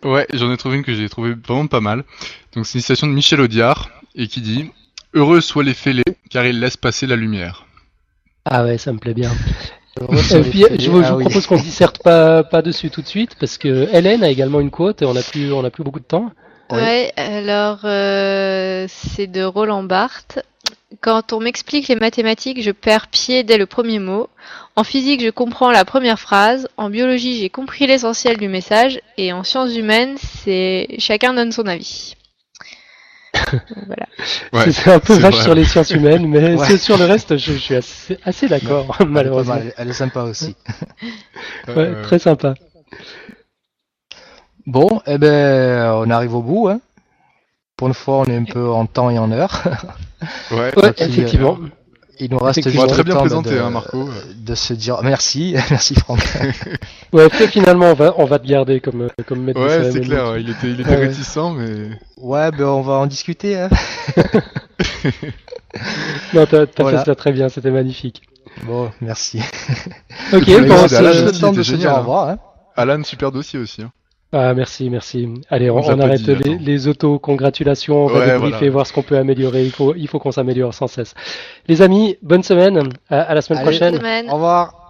Ouais, j'en ai trouvé une que j'ai trouvé vraiment pas mal. Donc c'est une citation de Michel Audiard et qui dit Heureux soient les fêlés, car ils laissent passer la lumière. Ah ouais, ça me plaît bien. Et puis, [LAUGHS] je vous, je Ah vous oui. propose qu'on ne disserte pas, pas dessus tout de suite, parce que Hélène a également une quote et on n'a plus, on a plus beaucoup de temps. Ouais. Ouais, alors euh, c'est de Roland Barthes Quand on m'explique les mathématiques, je perds pied dès le premier mot. En physique, je comprends la première phrase. En biologie, j'ai compris l'essentiel du message. Et en sciences humaines, c'est chacun donne son avis. Donc, voilà. Ouais, c'est un peu vache vrai. sur les sciences humaines, mais Ouais. sur le reste, je, je suis assez, assez d'accord, Elle est pas malheureusement. mal, Elle est sympa aussi. Ouais, ouais, très sympa. Bon, eh ben, on arrive au bout. Hein. Pour une fois, on est un peu en temps et en heure. ouais. Ouais, Donc, il- nous reste juste Très le bien temps de- présenté, de, hein, Marco. de se dire merci, [LAUGHS] merci Franck. [LAUGHS] Ouais, puis finalement, on va, on va te garder comme, comme maître Ouais, c'est clair, ouais, il était, il était Ouais, réticent, mais. Ouais, ben on va en discuter. Hein. [LAUGHS] Non, t'as Voilà. fait ça très bien, c'était magnifique. Bon, merci. Ok, bon, bon, on c'est le temps de se dire au hein. revoir. Hein. Alan, super dossier aussi. Hein. Ah, merci, merci. Allez, on, arrête les, les auto-congratulations, on va Ouais, débriefer, voilà. voir ce qu'on peut améliorer. Il faut, il faut qu'on s'améliore sans cesse. Les amis, bonne semaine, à, à la semaine Allez. prochaine. Semaine. Au revoir.